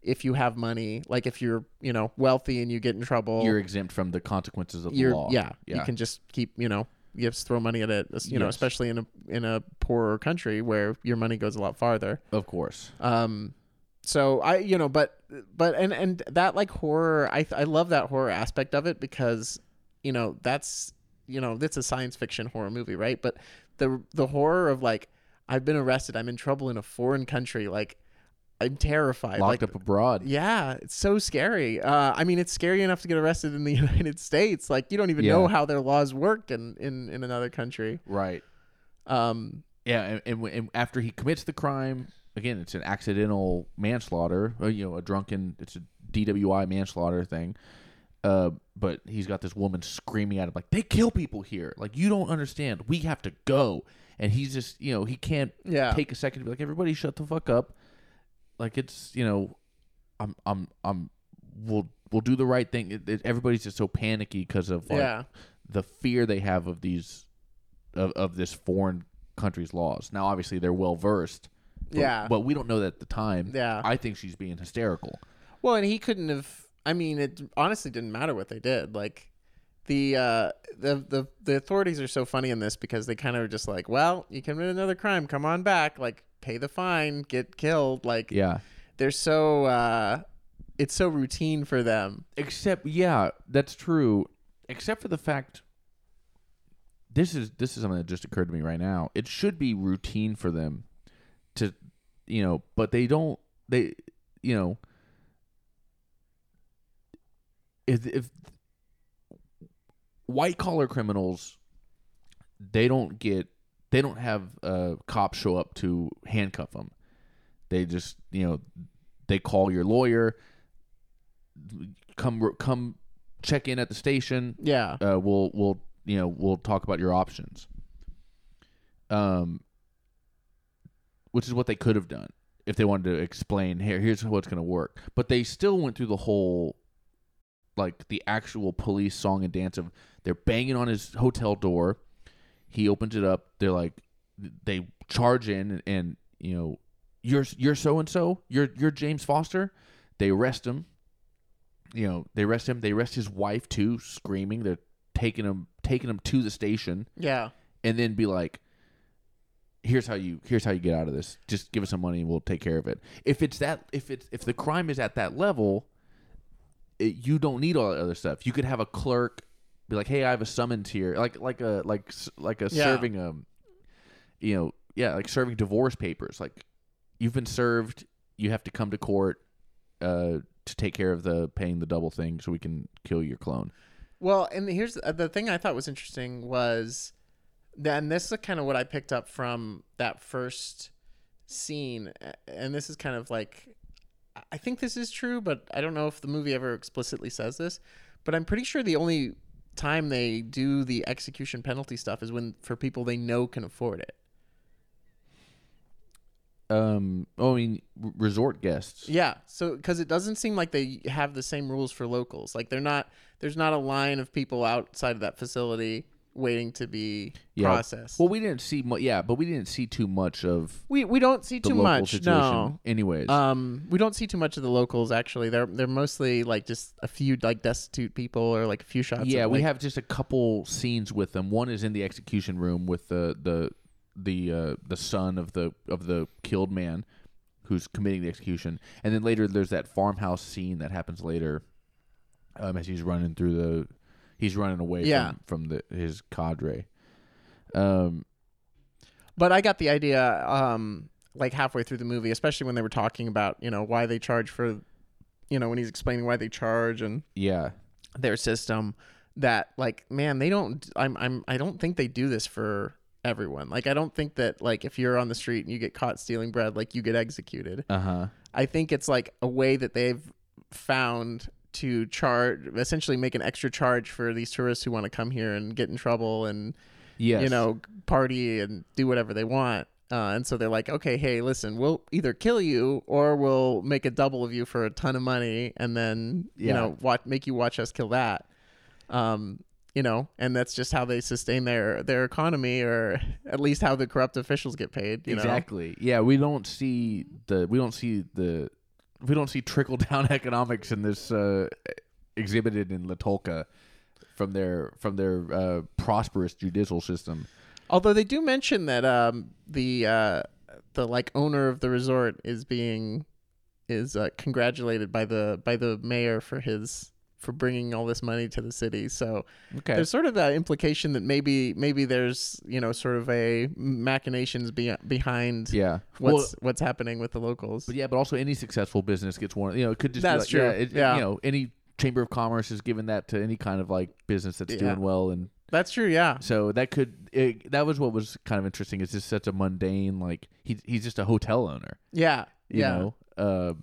if you have money, like if you're, you know, wealthy and you get in trouble, you're exempt from the consequences of the law yeah, yeah you can just keep you know you just throw money at it you know Yes. especially in a in a poorer country where your money goes a lot farther. Of course. Um so i you know but but and and that like horror i i love that horror aspect of it because you know that's you know it's a science fiction horror movie right? But the the horror of like i've been arrested i'm in trouble in a foreign country like i'm terrified locked like up abroad yeah, it's so scary. Uh, I mean, it's scary enough to get arrested in the [laughs] United States. Like, you don't even Yeah. know how their laws work in, in, in another country. right Um, yeah and, and, and after he commits the crime again it's an accidental manslaughter or, you know a drunken it's a dwi manslaughter thing uh, but he's got this woman screaming at him like they kill people here like you don't understand we have to go and he's just you know he can't yeah, take a second to be like everybody shut the fuck up like it's you know i'm i'm i'm we'll we'll do the right thing it, it- everybody's just so panicky because of like yeah, the fear they have of these of, of this foreign country's laws now obviously they're well versed Yeah. but we don't know that at the time yeah. i think she's being hysterical well, and he couldn't have. I mean, it honestly didn't matter what they did. Like, the uh, the the the authorities are so funny in this because they kind of are just like, well, you commit another crime, come on back, like pay the fine, get killed. Like, yeah they're so uh, it's so routine for them. except yeah that's true except for the fact this is this is something that just occurred to me right now it should be routine for them to you know but they don't they you know if if white collar criminals they don't get they don't have uh cops show up to handcuff them they just you know they call your lawyer come come check in at the station Yeah. uh, we'll we'll you know we'll talk about your options. Um, which is what they could have done if they wanted to explain here. Here's what's going to work, but they still went through the whole, like the actual police song and dance of they're banging on his hotel door. He opens it up. They're like, they charge in and, and you know, you're you're so and so. You're you're James Foster. They arrest him you know they arrest him they arrest his wife too screaming they're taking him taking him to the station Yeah. and then be like here's how you here's how you get out of this just give us some money and we'll take care of it if it's that if it's if the crime is at that level it, you don't need all that other stuff you could have a clerk be like hey i have a summons here like like a like like a Yeah. serving um you know yeah like serving divorce papers like you've been served you have to come to court uh to take care of the paying the double thing so we can kill your clone Well, and here's the thing I thought was interesting was then this is kind of what I picked up from that first scene, and this is kind of like I think this is true, but I don't know if the movie ever explicitly says this. But I'm pretty sure the only time they do the execution penalty stuff is when for people they know can afford it. um oh, i mean r- resort guests Yeah, so because it doesn't seem like they have the same rules for locals. Like they're not. There's not a line of people outside of that facility waiting to be Yeah. processed. well we didn't see mu- yeah but we didn't see too much of we we don't see too much. situation No. anyways Um, we don't see too much of the locals. Actually, they're they're mostly like just a few like destitute people or like a few shots. yeah of, we like- have just a couple scenes with them one is in the execution room with the the the uh the son of the of the killed man who's committing the execution and then later there's that farmhouse scene that happens later um as he's running through the he's running away Yeah. from from the his cadre um But I got the idea, um, like halfway through the movie, especially when they were talking about you know why they charge for, you know, when he's explaining why they charge and yeah their system that like man they don't I'm I'm I don't think they do this for everyone. Like I don't think that like if you're on the street and you get caught stealing bread like you get executed. uh-huh I think it's like a way that they've found to charge essentially make an extra charge for these tourists who want to come here and get in trouble and yes you know party and do whatever they want. Uh, and so they're like, okay, hey, listen, we'll either kill you or we'll make a double of you for a ton of money, and then you know, watch make you watch us kill that. Um, you know, and that's just how they sustain their their economy, or [laughs] at least how the corrupt officials get paid. You know, exactly. Yeah, we don't see the we don't see the we don't see trickle down [laughs] economics in this uh, exhibited in Latolka from their from their uh, prosperous judicial system. Although they do mention that um, the uh, the like owner of the resort is being is uh, congratulated by the by the mayor for his for bringing all this money to the city. So Okay. there's sort of that implication that maybe maybe there's you know sort of a machinations be- behind yeah. what's well, what's happening with the locals. but yeah, but also any successful business gets one. You know, it could just That's be like, true. Yeah, it, Yeah. You know, any chamber of commerce is giving that to any kind of like business that's Yeah. doing well, and That's true. Yeah. so that could it, that was what was kind of interesting. It's just such a mundane like he he's just a hotel owner. Yeah. you yeah. know uh,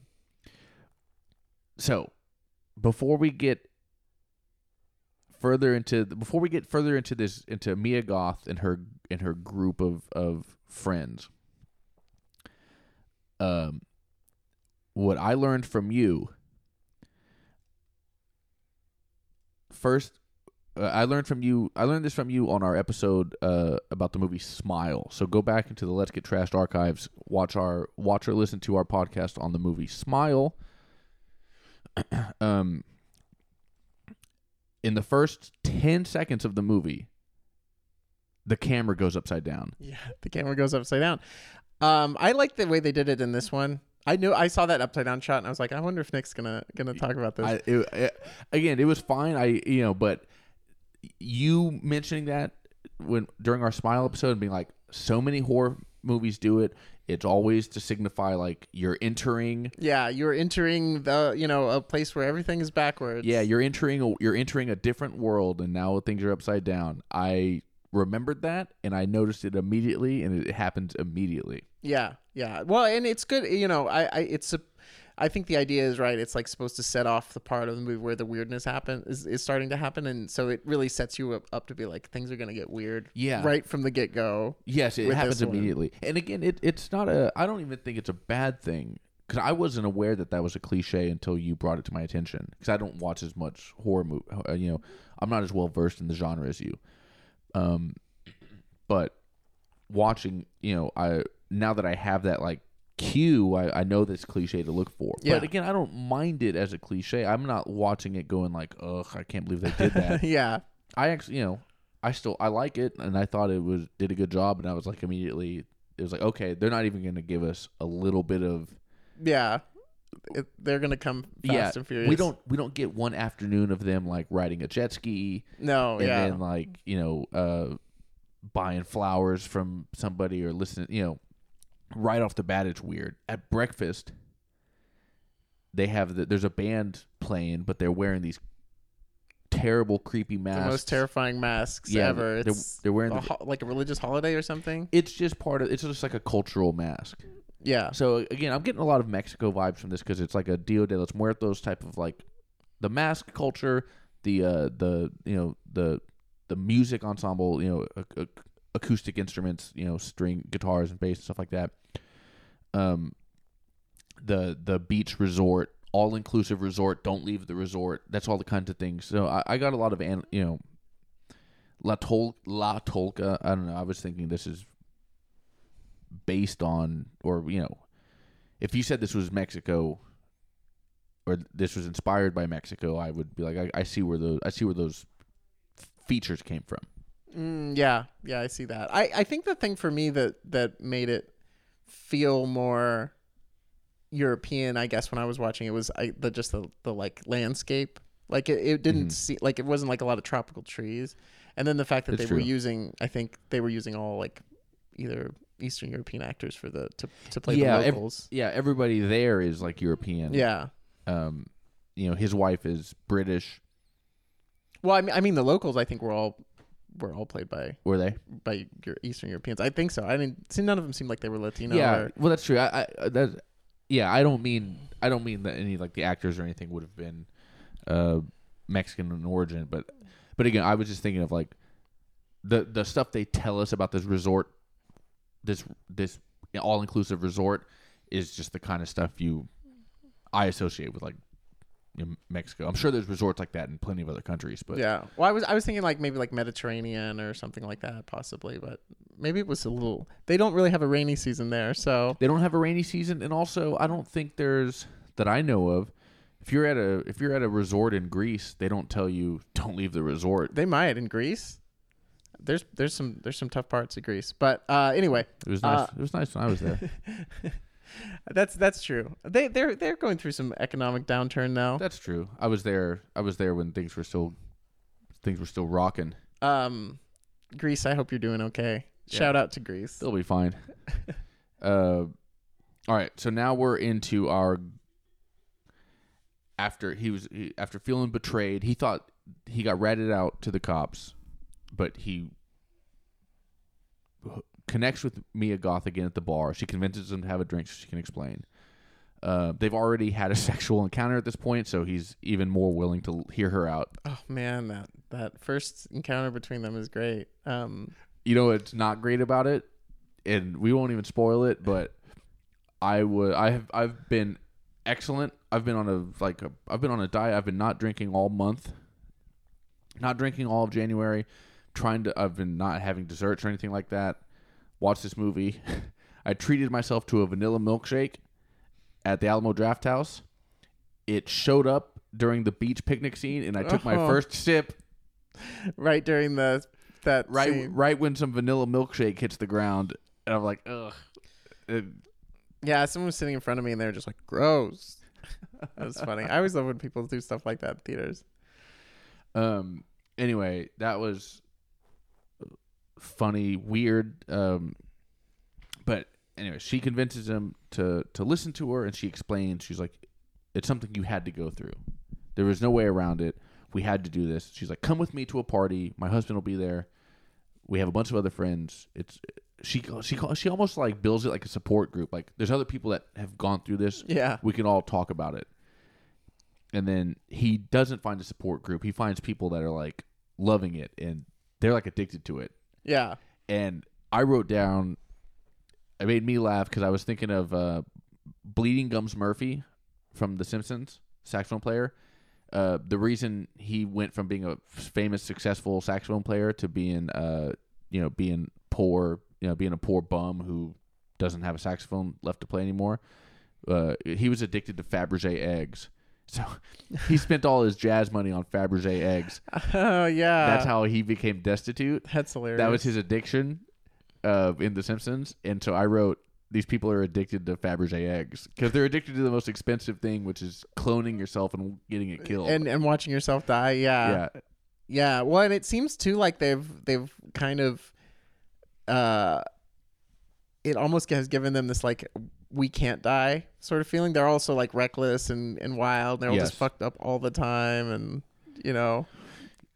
so before we get further into before we get further into this into Mia Goth and her and her group of of friends um what I learned from you first uh, I learned from you I learned this from you on our episode uh, about the movie Smile. So go back into the Let's Get Trashed archives, watch our watch or listen to our podcast on the movie Smile. [clears throat] um in the first 10 seconds of the movie the camera goes upside down. Yeah, the camera goes upside down. Um, I like the way they did it in this one. I knew I saw that upside down shot, and I was like, I wonder if Nick's gonna gonna talk about this. I, it, it- again, it was fine. I you know, but you mentioning that when during our smile episode and being like, so many horror movies do it. It's always to signify like you're entering. Yeah, you're entering the you know a place where everything is backwards. Yeah, you're entering. A, you're entering a different world, and now things are upside down. I remembered that, and I noticed it immediately, and it happens immediately. Yeah, yeah. Well, and it's good. You know, I, I it's a. I think the idea is right. It's like supposed to set off the part of the movie where the weirdness happen is, is starting to happen, and so it really sets you up, up to be like things are gonna get weird. Yeah. right from the get go. Yes, it happens immediately. And again, it, it's not a. I don't even think it's a bad thing because I wasn't aware that that was a cliche until you brought it to my attention. Because I don't watch as much horror movie. Uh, you know, I'm not as well versed in the genre as you. Um, but watching, you know, I now that I have that like cue, I, I know this cliche to look for. Yeah. But again, I don't mind it as a cliche. I'm not watching it going like, ugh, I can't believe they did that. [laughs] yeah, I actually, you know, I still I like it, and I thought it was did a good job, and I was like immediately, it was like okay, they're not even going to give us a little bit of yeah. It, they're gonna come fast yeah. and furious. We don't we don't get one afternoon of them like riding a jet ski No, and yeah, then like you know uh buying flowers from somebody or listening, you know, right off the bat it's weird. At breakfast, they have the, there's a band playing, but they're wearing these terrible, creepy masks. the most terrifying masks Yeah, ever. they're- It's they're wearing a the- ho- like a religious holiday or something. it's just part of it's just like a cultural mask. Yeah, So again, I'm getting a lot of Mexico vibes from this because it's like a Dia de los Muertos type of like the mask culture, the uh, the you know the the music ensemble, you know, ac- ac- acoustic instruments, you know, string guitars and bass and stuff like that. Um, the the beach resort, all inclusive resort. Don't leave the resort. That's all the kinds of things. So I, I got a lot of an you know. La Tol La Tolqa. I don't know. I was thinking this is based on, or you know, if you said this was Mexico, or this was inspired by Mexico, I would be like, I, I see where those, I see where those features came from. Mm, yeah, yeah, I see that. I, I think the thing for me that that made it feel more European, I guess, when I was watching it was I the just the, the like landscape. Like it, it didn't Mhm. see like it wasn't like a lot of tropical trees, and then the fact that That's they were using, I think they were using all like either Eastern European actors for the to to play Yeah, the ev- locals. Yeah, everybody there is like European. yeah. Um, you know, his wife is British. Well, I mean, I mean the locals. I think were all were all played by Were they? by your Eastern Europeans. I think so. I didn't see none of them seemed like they were Latino. yeah. or, Well, that's true. I, I that. Yeah, I don't mean I don't mean that any like the actors or anything would have been uh, Mexican in origin, but but again, I was just thinking of like the the stuff they tell us about this resort, this this all inclusive resort, is just the kind of stuff you I associate with like know, Mexico. I'm sure there's resorts like that in plenty of other countries, but yeah. Well, I was I was thinking like maybe like Mediterranean or something like that possibly, but maybe it was a little. They don't really have a rainy season there, so they don't have a rainy season, and also I don't think there's that I know of. If you're at a if you're at a resort in Greece, they don't tell you don't leave the resort. they might in Greece. There's there's some there's some tough parts of Greece, but uh, anyway, It was nice. Uh, it was nice when I was there. [laughs] that's that's true. They they're they're going through some economic downturn now. That's true. I was there. I was there when things were still things were still rocking. Um, Greece, I hope you're doing okay. Yeah. Shout out to Greece. They'll be fine. [laughs] uh, all right. So now we're into our. After he was he, after feeling betrayed, he thought he got ratted out to the cops, but he connects with Mia Goth again at the bar. She convinces him to have a drink so she can explain. Uh, they've already had a [laughs] sexual encounter at this point, so he's even more willing to hear her out. Oh man, that that first encounter between them is great. Um, you know what's not great about it, and we won't even spoil it, but I would I have I've been excellent. I've been on a like a, I've been on a diet. I've been not drinking all month, not drinking all of January, trying to. I've been not having desserts or anything like that. Watch this movie. [laughs] I treated myself to a vanilla milkshake at the Alamo Drafthouse. It showed up during the beach picnic scene, and I took my Oh. first sip right during the that right scene. right when some vanilla milkshake hits the ground, and I'm like, ugh. It- Yeah, someone was sitting in front of me and they were just like, gross. that was funny. I always love when people do stuff like that in theaters. [laughs] um. Anyway, that was funny, weird. Um, but anyway, she convinces him to to listen to her, and she explains. She's like, "It's something you had to go through. There was no way around it. We had to do this." She's like, "Come with me to a party. My husband will be there. We have a bunch of other friends. It's." She she she almost like builds it like a support group. Like there's other people that have gone through this. Yeah. We can all talk about it. And then he doesn't find a support group. He finds people that are like loving it and they're like addicted to it Yeah. and I wrote down. It made me laugh because I was thinking of uh, Bleeding Gums Murphy from The Simpsons, saxophone player. Uh, the reason he went from being a famous, successful saxophone player to being, uh, you know, being poor, you know, being a poor bum who doesn't have a saxophone left to play anymore. Uh, he was addicted to Fabergé eggs, so [laughs] he spent all his jazz money on Fabergé eggs. [laughs] Oh yeah. That's how he became destitute. That's hilarious. That was his addiction uh, in The Simpsons. And so I wrote, these people are addicted to Fabergé eggs because they're addicted to the most expensive thing, which is cloning yourself and getting it killed. and and watching yourself die. Yeah. yeah, Yeah, well, and it seems too like they've they've kind of, uh, it almost has given them this like we can't die sort of feeling. They're also like reckless and and wild. They're all just fucked up all the time, and you know,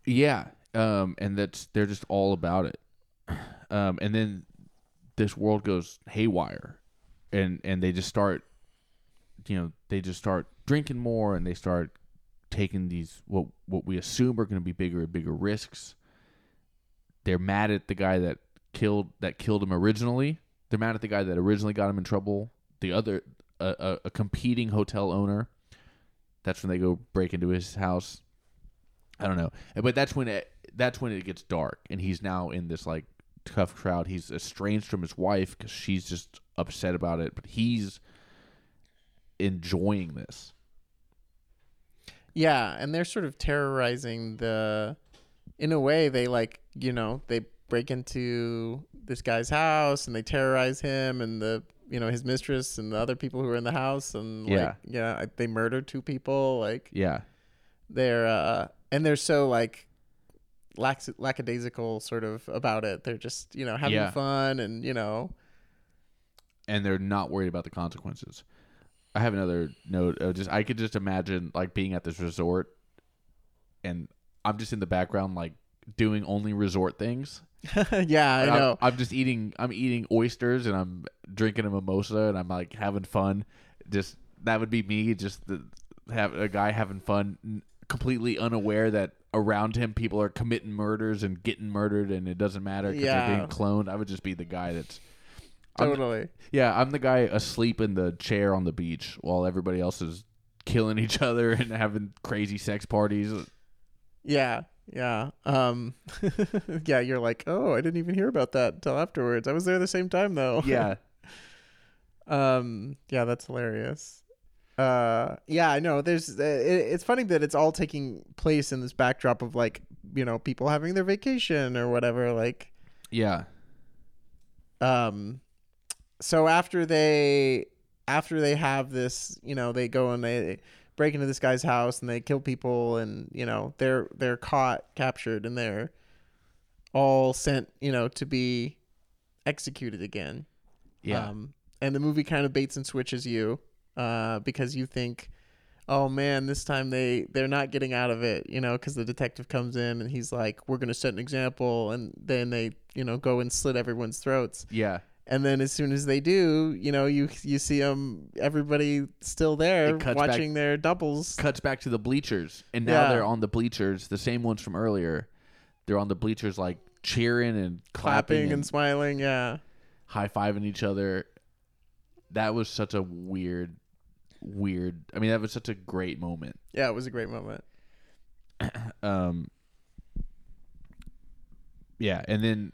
yeah. Um, and that's they're just all about it. Um, and then this world goes haywire, and and they just start, you know, they just start drinking more, and they start taking these what what we assume are going to be bigger and bigger risks. They're mad at the guy that killed that killed him originally. They're mad at the guy that originally got him in trouble. The other a, a, competing hotel owner. That's when they go break into his house. I don't know, but that's when it that's when it gets dark, and he's now in this like tough crowd. He's estranged from his wife because she's just upset about it, but he's enjoying this. yeah, and they're sort of terrorizing the. In a way, they like you know they break into this guy's house and they terrorize him and the you know his mistress and the other people who are in the house and like Yeah. yeah they murder two people like Yeah, they're uh and they're so like lax- lackadaisical sort of about it they're just you know having Yeah. fun and you know and they're not worried about the consequences. I have another note. Uh, just I could just imagine like being at this resort, and I'm just in the background like doing only resort things. [laughs] yeah i know I'm, I'm just eating. I'm eating oysters and I'm drinking a mimosa and I'm like having fun. Just that would be me. Just the, have a guy having fun, completely unaware that around him people are committing murders and getting murdered, and it doesn't matter because Yeah. they're being cloned. I would just be the guy that's. I'm- totally yeah, I'm the guy asleep in the chair on the beach while everybody else is killing each [laughs] other and having crazy sex parties. yeah yeah um [laughs] yeah you're like oh i didn't even hear about that until afterwards i was there the same time though [laughs] Yeah. Um, yeah, that's hilarious. Uh, yeah, I know. There's, uh, it, it's funny that it's all taking place in this backdrop of like, you know, people having their vacation or whatever. Like, yeah. um, so after they, after they have this, you know, they go and they break into this guy's house and they kill people and you know they're they're caught, captured, and they're all sent, you know, to be executed again. Yeah. Um, and the movie kind of baits and switches you uh, because you think, oh man, this time they they're not getting out of it, you know, because the detective comes in and he's like, we're gonna set an example, and then they you know go and slit everyone's throats, yeah. And then as soon as they do, you know, you you see them, everybody still there watching their doubles. Cuts back to the bleachers, and now Yeah. they're on the bleachers, the same ones from earlier. They're on the bleachers, like cheering and clapping, Clapping and, and smiling, yeah, high fiving each other. That was such a weird, weird. I mean, that was such a great moment. yeah, it was a great moment. [clears throat] um yeah and then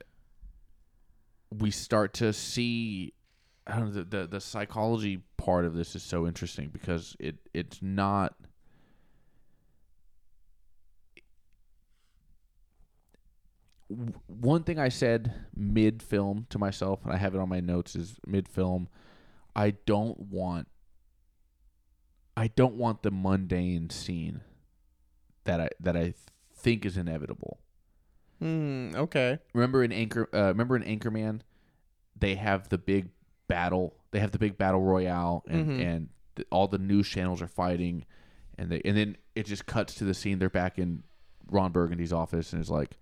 we start to see I don't know the, the the psychology part of this is so interesting because it it's not one thing I said mid film to myself and I have it on my notes is mid film I don't want I don't want the mundane scene that I that I think is inevitable. Hmm. Okay. Remember in Anchor uh, remember in Anchorman they have the big battle. They have the big battle royale, and Mhm. and th- all the news channels are fighting, and they and then it just cuts to the scene. They're back in Ron Burgundy's office, and it's like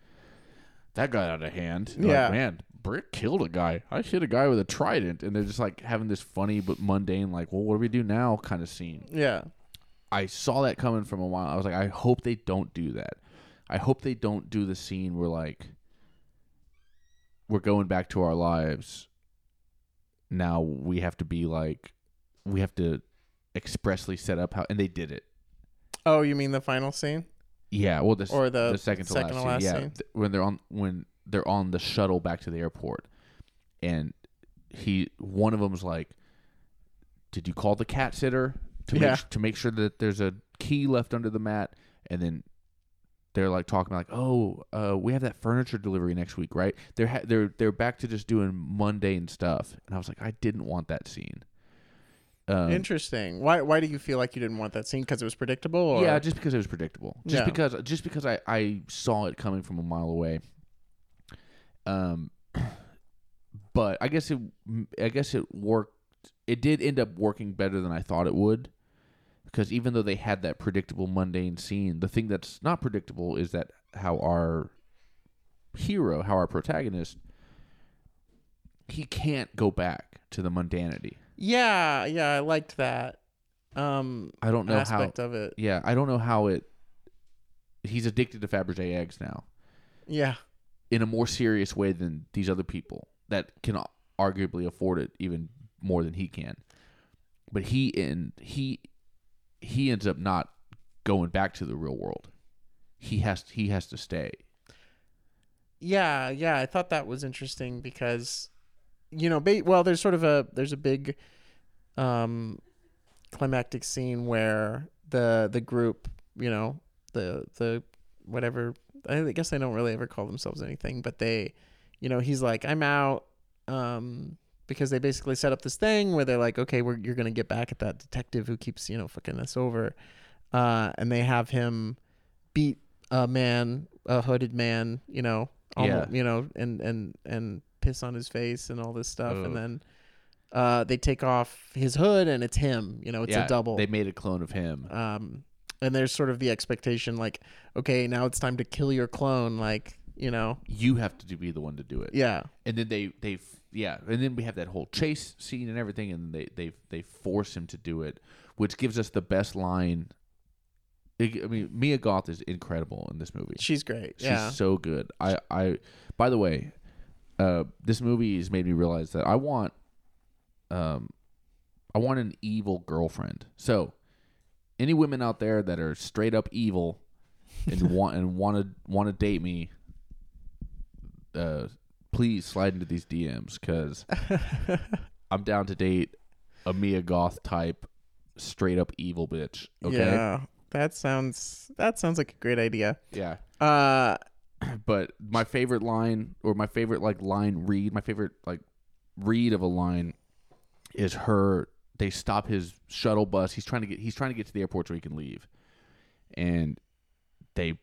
that got out of hand. You're like, Yeah. man, Brick killed a guy. I hit a guy with a trident, and they're just like having this funny but mundane, like, well, what do we do now? kind of scene. Yeah. I saw that coming from a while. I was like, I hope they don't do that. I hope they don't do the scene where like we're going back to our lives. Now we have to be like we have to expressly set up how and they did it. Oh, you mean the final scene? Yeah, well the Or the the second to second last, to last scene. Yeah, scene? th- when they're on when they're on the shuttle back to the airport, and he one of them's like, "Did you call the cat sitter to Yeah. make to make sure that there's a key left under the mat?" And then they're like talking about like, "Oh, uh, we have that furniture delivery next week, right?" They're ha- they're they're back to just doing mundane stuff, and I was like, I didn't want that scene. Um, Interesting. Why why do you feel like you didn't want that scene? Because it was predictable? Or? Yeah, just because it was predictable. Just Yeah. because just because I, I saw it coming from a mile away. Um [clears throat] but I guess it I guess it worked it did end up working better than I thought it would. Because even though they had that predictable mundane scene, the thing that's not predictable is that how our hero, how our protagonist he can't go back to the mundanity. yeah, yeah. I liked that um I don't know how aspect of it. Yeah, I don't know how it. He's addicted to Fabergé eggs now Yeah, in a more serious way than these other people that can arguably afford it even more than he can. But he and he he ends up not going back to the real world. He has he has to stay. yeah, yeah. I thought that was interesting because, you know, ba- well, there's sort of a there's a big, um, climactic scene where the the group, you know, the the whatever. I guess they don't really ever call themselves anything, but they, you know, he's like, I'm out, um, because they basically set up this thing where they're like, okay, we're you're gonna get back at that detective who keeps you know fucking us over, uh, and they have him beat a man, a hooded man, you know, almo- you know, and and and piss on his face and all this stuff, Ugh. and then. Uh, they take off his hood and it's him. You know, it's yeah, a double They made a clone of him. um and there's sort of the expectation like okay now it's time to kill your clone like you know You have to be the one to do it. yeah and then they they yeah, and then we have that whole chase scene and everything, and they they they force him to do it, which gives us the best line. I mean, Mia Goth is incredible in this movie. she's great She's yeah so good. I I by the way, uh, this movie has made me realize that I want, um, I want an evil girlfriend. So, any women out there that are straight up evil and [laughs] want and want to want to date me, uh, please slide into these DMs because [laughs] I'm down to date a Mia Goth type, straight up evil bitch. Okay. yeah that sounds that sounds like a great idea yeah. uh [clears throat] but my favorite line or my favorite like line read my favorite like read of a line is her they stop his shuttle bus he's trying to get he's trying to get to the airport so he can leave and they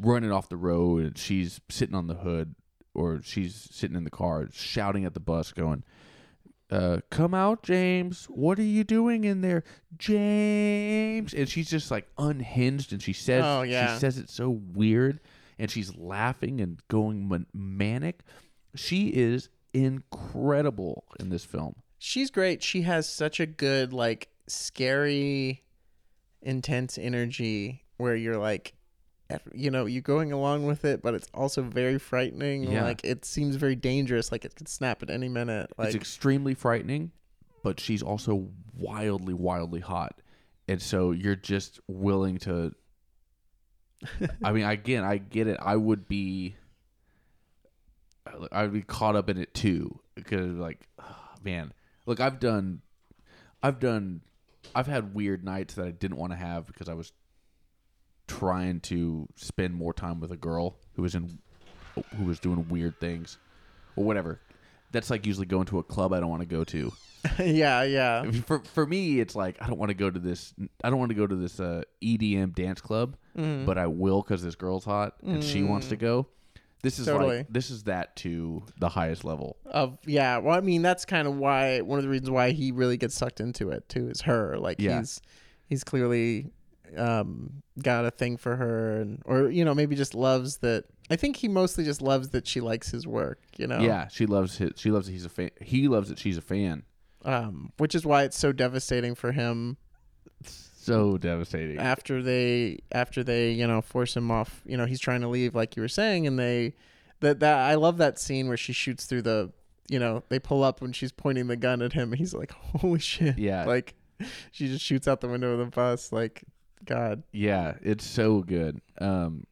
run it off the road and she's sitting on the hood or she's sitting in the car shouting at the bus going uh, come out, James. What are you doing in there, James? And she's just like unhinged, and she says, Oh, yeah. she says it so weird, and she's laughing and going man- manic. She is incredible in this film. she's great she has such a good like scary intense energy where you're like you know you're going along with it but it's also very frightening Yeah. like it seems very dangerous like it could snap at any minute like it's extremely frightening, but she's also wildly, wildly hot, and so you're just willing to. [laughs] I mean, again, I get it. I would be. Uh, I would be caught up in it too because, like, [sighs] man, look, I've done, I've done, I've had weird nights that I didn't want to have because I was trying to spend more time with a girl who was in, who was doing weird things, or whatever. That's like usually going to a club I don't want to go to. [laughs] yeah yeah For for me, it's like I don't want to go to this. I don't want to go to this uh, EDM dance club, Mhm. but I will because this girl's hot and she wants to go. This is Totally. like this is that to the highest level. of yeah well i mean that's kind of why one of the reasons why he really gets sucked into it too is her like Yeah. he's he's clearly um got a thing for her and or you know maybe just loves that i think he mostly just loves that she likes his work you know Yeah, she loves his. She loves that he's a fan. He loves that she's a fan. um which is why it's so devastating for him So devastating. after they after they you know force him off you know he's trying to leave like you were saying and they that that i love that scene where she shoots through the you know they pull up when she's pointing the gun at him and he's like [laughs] holy shit Yeah. like she just shoots out the window of the bus like god Yeah, it's so good. Um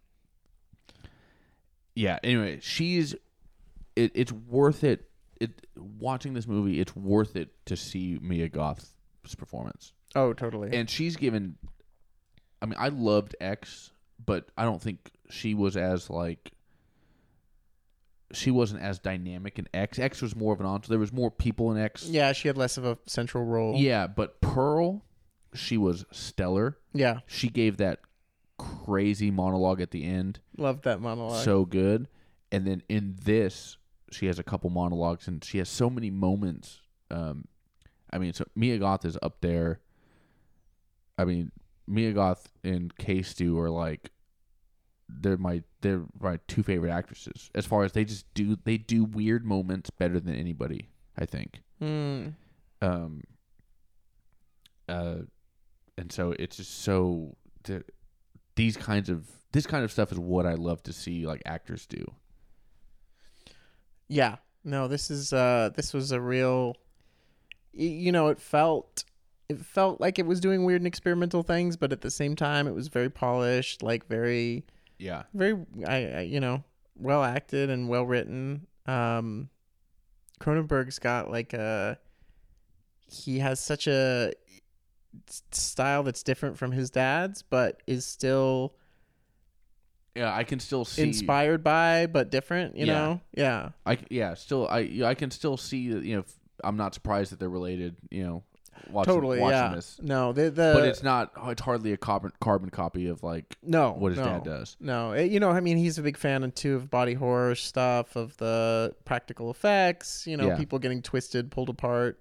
Yeah, anyway, she's it, it's worth it. It watching this movie, it's worth it to see Mia Goth's performance. oh totally And she's given I mean, I loved X, but I don't think she was as like she wasn't as dynamic in X. X was more of an entourage. There was more people in X. yeah she had less of a central role Yeah, but Pearl, she was stellar. yeah She gave that crazy monologue at the end. loved that monologue so good. And then in this, she has a couple monologues and she has so many moments. Um, I mean, so Mia Goth is up there. I mean, Mia Goth and K Stu are like they're my they're my two favorite actresses as far as they just do they do weird moments better than anybody. I think. Hmm. Um. Uh, and so it's just so the, these kinds of this kind of stuff is what I love to see like actors do. Yeah. No, this is uh this was a real you know, it felt it felt like it was doing weird and experimental things, but at the same time it was very polished, like very Yeah. very I, I you know, well acted and well written. Um Cronenberg's got like a he has such a style that's different from his dad's but is still Yeah, I can still see inspired by but different, you Yeah. know? Yeah. I yeah, still I I can still see that you know. I'm not surprised that they're related. You know, watching, totally, watching yeah. this, No, the the but it's not. Oh, it's hardly a carbon carbon copy of like no what his no. dad does. No, it, you know, I mean, he's a big fan of too of body horror stuff, of the practical effects. You know, Yeah. people getting twisted, pulled apart.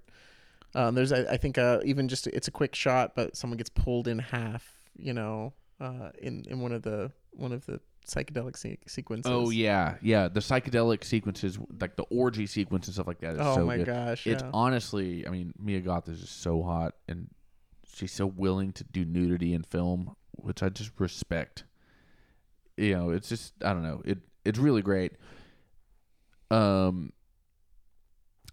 Um, there's, I, I think, uh, even just it's a quick shot, but someone gets pulled in half. You know, uh, in in one of the one of the psychedelic se- sequences. Oh yeah, yeah. The psychedelic sequences, like the orgy sequence and stuff like that, is Oh so my good. gosh. It's yeah. honestly, I mean, Mia Goth is just so hot, and she's so willing to do nudity in film, which I just respect. You know, it's just I don't know, it it's really great. Um,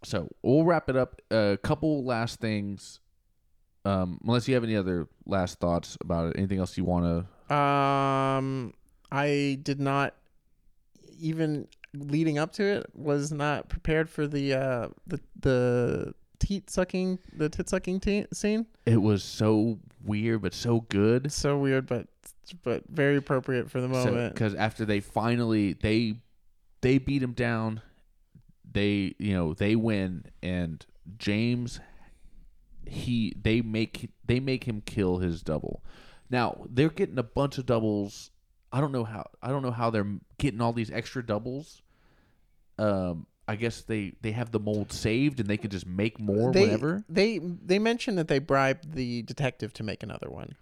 so we'll wrap it up. A couple last things. Um, unless you have any other last thoughts about it, anything else you want to? Um, I did not even leading up to it was not prepared for the uh the the teat sucking the tit sucking te- scene. It was so weird, but so good. So weird, but but very appropriate for the moment. because after they finally they they beat him down they you know they win and james he they make they make him kill his double. Now they're getting a bunch of doubles. I don't know how i don't know how they're getting all these extra doubles. Um i guess they they have the mold saved and they can just make more they, whenever They they mentioned that they bribed the detective to make another one.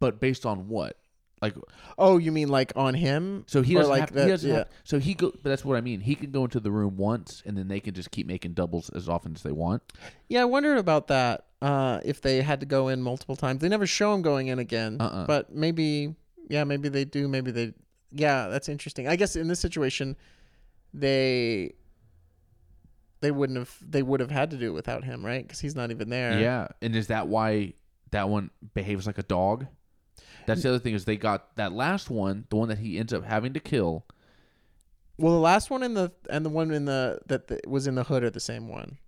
but based on what like Oh, you mean like on him? So he Or doesn't like have. that- he doesn't yeah. have. So he go. But that's what I mean. He can go into the room once, and then they can just keep making doubles as often as they want. Yeah, I wondered about that. Uh, if they had to go in multiple times, they never show him going in again. Uh-uh. But maybe, yeah, maybe they do. Maybe they. Yeah, that's interesting. I guess in this situation, they they wouldn't have. They would have had to do it without him, right? Because he's not even there. Yeah. And is that why that one behaves like a dog? That's the other thing is they got that last one, the one that he ends up having to kill. Well, the last one in the and the one in the that the, was in the hood are the same one.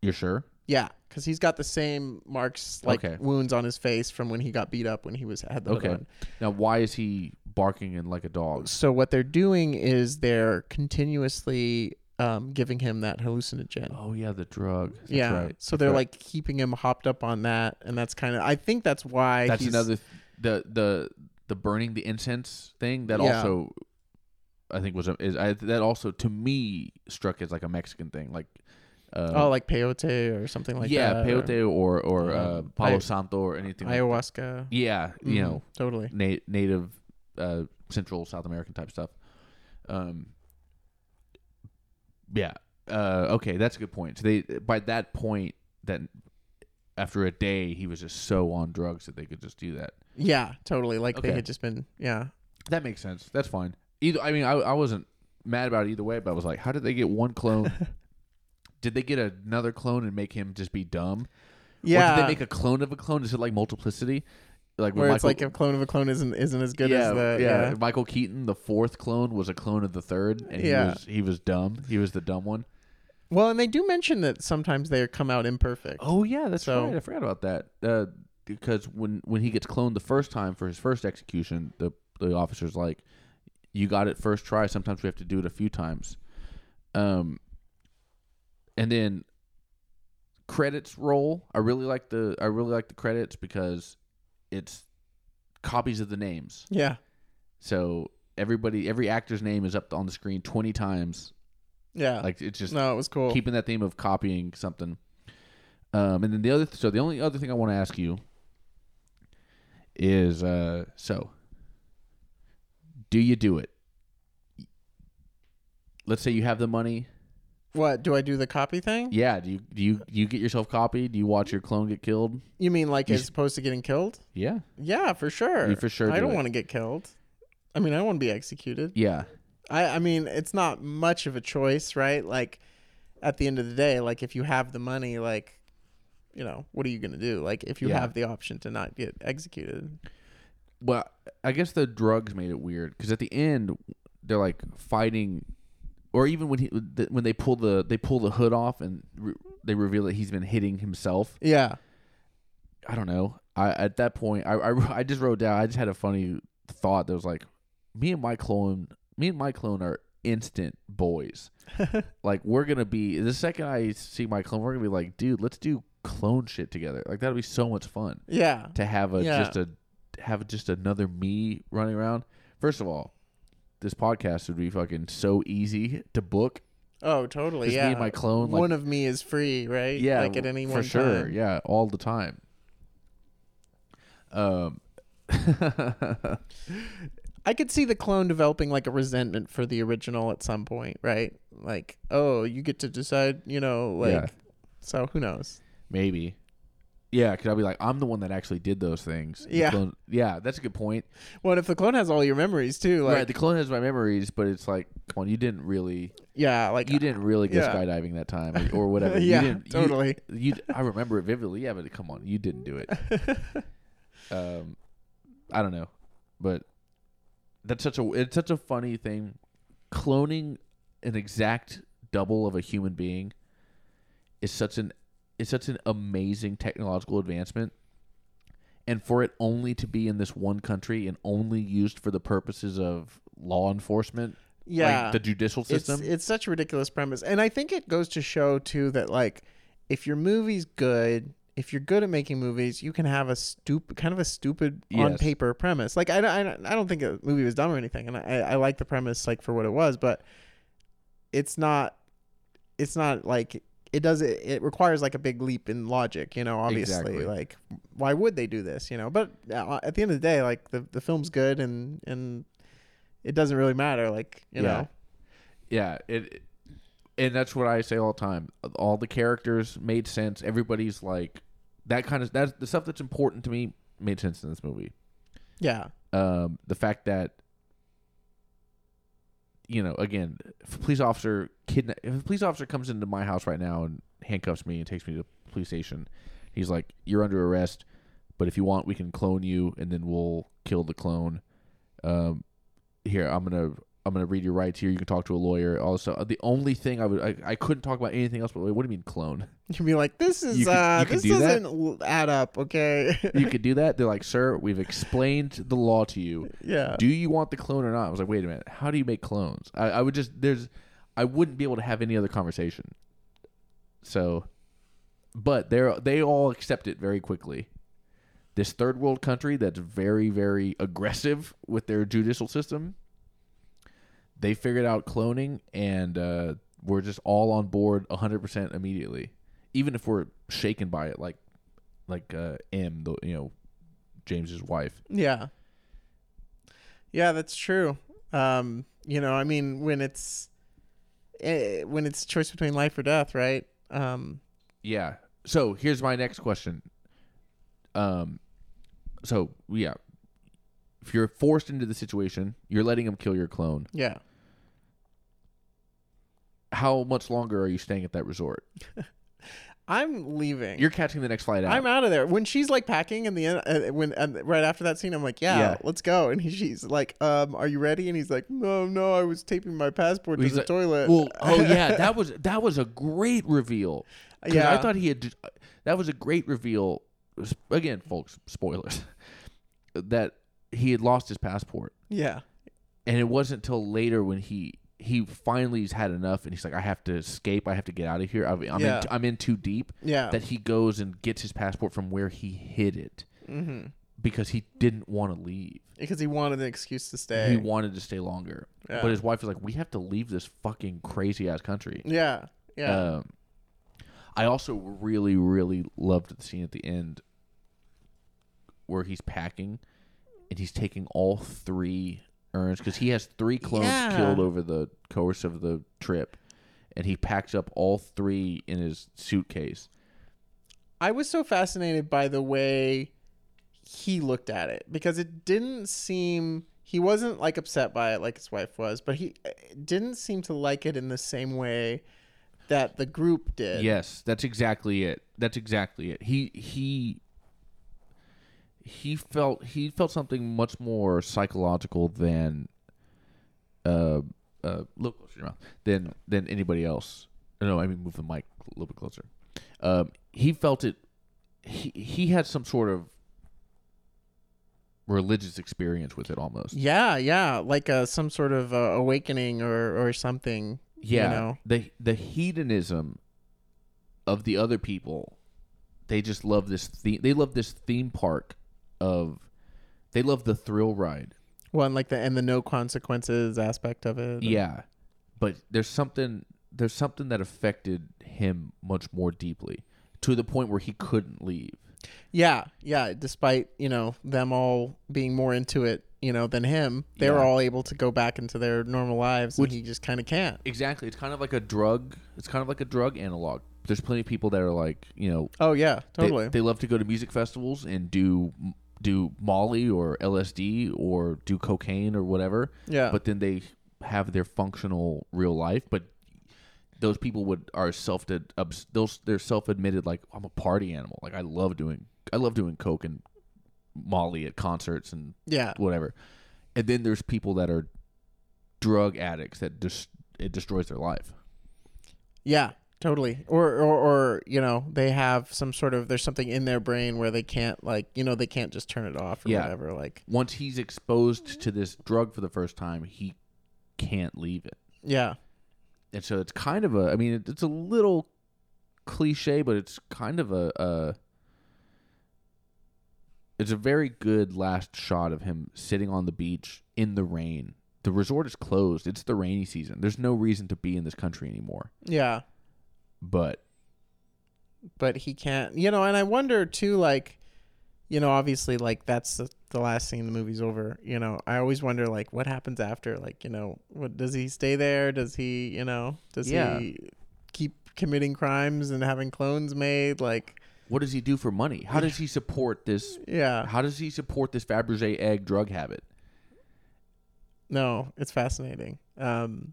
You're sure? Yeah, because he's got the same marks, like Okay. wounds on his face from when he got beat up when he was had the hood Okay. on. Now, why is he barking in like a dog? So what they're doing is they're continuously um, giving him that hallucinogen. Oh yeah, the drug. That's yeah. right. So That's they're right. like keeping him hopped up on that, and that's kind of. I think that's why. That's another th- the the the burning the incense thing that Yeah. also I think was a, is I, that also to me struck as like a Mexican thing, like uh, oh, like peyote or something like yeah, that. or peyote or or uh, um, Palo I- Santo or anything. like that. ayahuasca. Yeah, you Mhm, know, totally. na- native uh, Central South American type stuff. Um, yeah. Uh, okay, that's a good point. So they by that point that after a day he was just so on drugs that they could just do that. Yeah, totally. Like they had just been. Yeah. That makes sense. That's fine. Either I mean I I wasn't mad about it either way, but I was like, how did they get one clone? [laughs] did they get another clone and make him just be dumb? Yeah. Or did they make a clone of a clone? Is it like multiplicity? Like where it's Michael- like a clone of a clone isn't isn't as good yeah, as the yeah. yeah. Michael Keaton, the fourth clone, was a clone of the third, and Yeah. he was he was dumb. He was the dumb one. Well, and they do mention that sometimes they come out imperfect. Oh yeah, that's So- right. I forgot about that. Uh, because when when he gets cloned the first time for his first execution, the the officer's like, "You got it first try. Sometimes we have to do it a few times." Um, and then credits roll. I really like the I really like the credits because it's copies of the names. Yeah. So everybody, every actor's name is up on the screen twenty times. Yeah. Like it's just no, it was cool. keeping that theme of copying something. Um, and then the other, so the only other thing I want to ask you is, uh, so do you do it? Let's say you have the money. What do I do the copy thing? Yeah. Do you do you do you get yourself copied? Do you watch your clone get killed? You mean like as opposed to getting killed? Yeah. Yeah, for sure. You for sure I do don't it. want to get killed. I mean, I want to be executed. Yeah. I I mean, it's not much of a choice, right? Like at the end of the day, like if you have the money, like you know, what are you going to do? Like if you Yeah. have the option to not get executed. Well, I guess the drugs made it weird because at the end they're like fighting, or even when he when they pull the they pull the hood off and re- they reveal that he's been hitting himself. Yeah. I don't know. I at that point I, I [laughs] I just wrote down. I just had a funny thought that was like, me and my clone, me and my clone are instant boys. [laughs] like we're gonna be the second I see my clone, we're gonna be like, dude, let's do clone shit together. Like that'll be so much fun Yeah. to have a Yeah. just a have just another me running around. First of all, this podcast would be fucking so easy to book. Oh, totally. Just me yeah. and my clone, like- One of me is free, right? Yeah, Like at any for sure. time. Yeah, all the time. Um, [laughs] I could see the clone developing like a resentment for the original at some point, right? Like, oh, you get to decide, you know, like Yeah. so who knows? maybe. Yeah, because I'll be like, I'm the one that actually did those things. The Yeah. clone- yeah, that's a good point. What if the clone has all your memories too? Like right, the clone has my memories, but it's like, come on, you didn't really, yeah, like you didn't really go yeah. skydiving that time, or, or [laughs] whatever. yeah, you didn't, you- totally. You, I remember it vividly. Yeah, but come on, you didn't do it. [laughs] um, I don't know, but that's such a it's such a funny thing. Cloning an exact double of a human being is such an is such an amazing technological advancement. And for it only to be in this one country and only used for the purposes of law enforcement, yeah. like the judicial system, it's such a ridiculous premise. And I think it goes to show too that like if your movie's good, if you're good at making movies, you can have a stupid kind of a stupid on paper premise. Like I, don't- I, I don't think a movie was dumb or anything, and I, I like the premise like for what it was, but it's not it's not like it does it it requires like a big leap in logic you know obviously Exactly. like why would they do this you know? But uh, at the end of the day like the, the film's good and and it doesn't really matter like you Yeah. know? Yeah it and that's what i say all the time. All the characters made sense. Everybody's like that kind of that's the stuff that's important to me made sense in this movie. Yeah. Um the fact that you know again if a police officer kidna- if a police officer comes into my house right now and handcuffs me and takes me to the police station he's like you're under arrest but if you want we can clone you and then we'll kill the clone. Um here i'm gonna i'm gonna read your rights here you can talk to a lawyer also the only thing i would i, I couldn't talk about anything else but what do you mean clone [laughs] you'd be like this is You could- uh you this do that? doesn't l- add up okay [laughs] you could do that they're like sir we've explained the law to you yeah do you want the clone or not? I was like, wait a minute, how do you make clones? I, I would just there's I wouldn't be able to have any other conversation. So, but they're they all accept it very quickly. This third world country that's very very aggressive with their judicial system, they figured out cloning, and uh, we're just all on board 100% immediately, even if we're shaken by it, like like uh, Em, the you know James's wife. Yeah. Yeah, that's true. Um, you know, I mean, when it's eh, when it's choice between life or death, right? Um, Yeah. So here's my next question. Um, so yeah, if you're forced into the situation, you're letting him kill your clone. yeah. How much longer are you staying at that resort? [laughs] I'm leaving. You're catching the next flight out. I'm out of there. When she's like packing in the end, uh, when uh, right after that scene, I'm like, yeah, Yeah. let's go. And he, she's like, um, are you ready? And he's like, no, no, I was taping my passport to He's the like, toilet. well, oh [laughs] yeah, that was that was a great reveal. 'Cause yeah, I thought he had. That was a great reveal. Again, folks, spoilers. [laughs] That he had lost his passport, yeah, and it wasn't till later when he he finally has had enough, and he's like, "I have to escape. I have to get out of here. I'm, I'm Yeah. in. I'm in too deep." yeah. That he goes and gets his passport from where he hid it mm-hmm. because he didn't want to leave. Because he wanted an excuse to stay. He wanted to stay longer, Yeah. but his wife was like, "We have to leave this fucking crazy ass country." yeah, yeah, Um, I also really, really loved the scene at the end where he's packing and he's taking all three urns because he has three clones Yeah. killed over the course of the trip, and he packs up all three in his suitcase. I was so fascinated by the way he looked at it because it didn't seem he wasn't like upset by it like his wife was, but he uh, didn't seem to like it in the same way that the group did. Yes, that's exactly it. That's exactly it. He he he felt he felt something much more psychological than uh uh look closer to your mouth than than anybody else. No, I mean move the mic a little bit closer. Um, he felt it. He he had some sort of religious experience with it almost. Yeah, yeah, like uh, some sort of uh, awakening or or something. Yeah, you know? the the hedonism of the other people. They just love this theme. They love this theme park of. They love the thrill ride. Well, and like the and the no consequences aspect of it. Yeah, but there's something. There's something that affected him much more deeply, to the point where he couldn't leave. Yeah, yeah. Despite you know them all being more into it, you know, than him, they were Yeah. all able to go back into their normal lives, Which- and he just kind of can't. Exactly. It's kind of like a drug. It's kind of like a drug analog. There's plenty of people that are like, you know, Oh yeah, they- totally. They, love to go to music festivals and do do Molly or LSD or do cocaine or whatever. yeah, But then they have their functional real life. But those people would are self those they're self admitted like I'm a party animal. Like I love doing I love doing coke and Molly at concerts and yeah, whatever. And then there's people that are drug addicts that just it destroys their life. yeah, totally. Or, or or you know they have some sort of there's something in their brain where they can't like you know they can't just turn it off or Yeah. whatever. Like Once he's exposed to this drug for the first time, he can't leave it. yeah, and so it's kind of a i mean it, it's a little cliche but it's kind of a, a it's a very good last shot of him sitting on the beach in the rain the resort is closed it's the rainy season there's no reason to be in this country anymore yeah. But But he can't. You know, and I wonder too, like, you know, obviously, like that's the, the last scene. The movie's over. You know, I always wonder, like, what happens after? Like, you know, what does he stay there? Does he, you know, does Yeah. he keep committing crimes and having clones made? Like, what does he do for money how does he support this yeah, how does he support this fabergé egg drug habit no, it's fascinating. Um,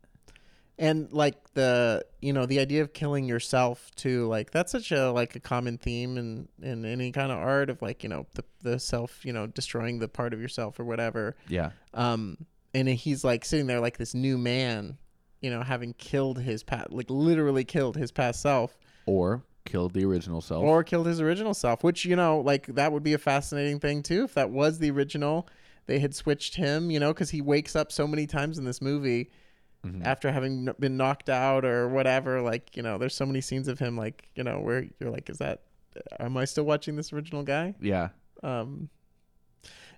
and like the, you know, the idea of killing yourself too, like that's such a like a common theme in in any kind of art of like, you know, the the self, you know, destroying the part of yourself or whatever. yeah. Um and he's like sitting there like this new man you know having killed his past like literally killed his past self. Or killed the original self. Or killed his original self which you know like that would be a fascinating thing too if that was the original. They had switched him you know because he wakes up so many times in this movie Mhm. after having been knocked out or whatever like you know there's so many scenes of him like you know where you're like is that am i still watching this original guy yeah um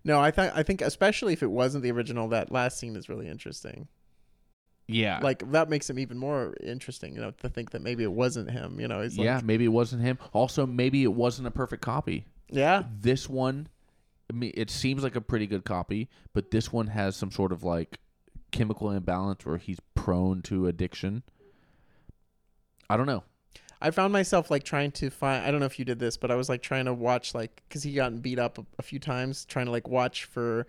no i think i think especially if it wasn't the original that last scene is really interesting Yeah. Like that makes him even more interesting, you know, to think that maybe it wasn't him. You know, he's like, yeah, maybe it wasn't him. Also, maybe it wasn't a perfect copy. yeah, This one, I mean, it seems like a pretty good copy, but this one has some sort of like chemical imbalance where he's prone to addiction. I don't know. I found myself like trying to find. I don't know if you did this, but I was like trying to watch like because he gotten beat up a, a few times, trying to like watch for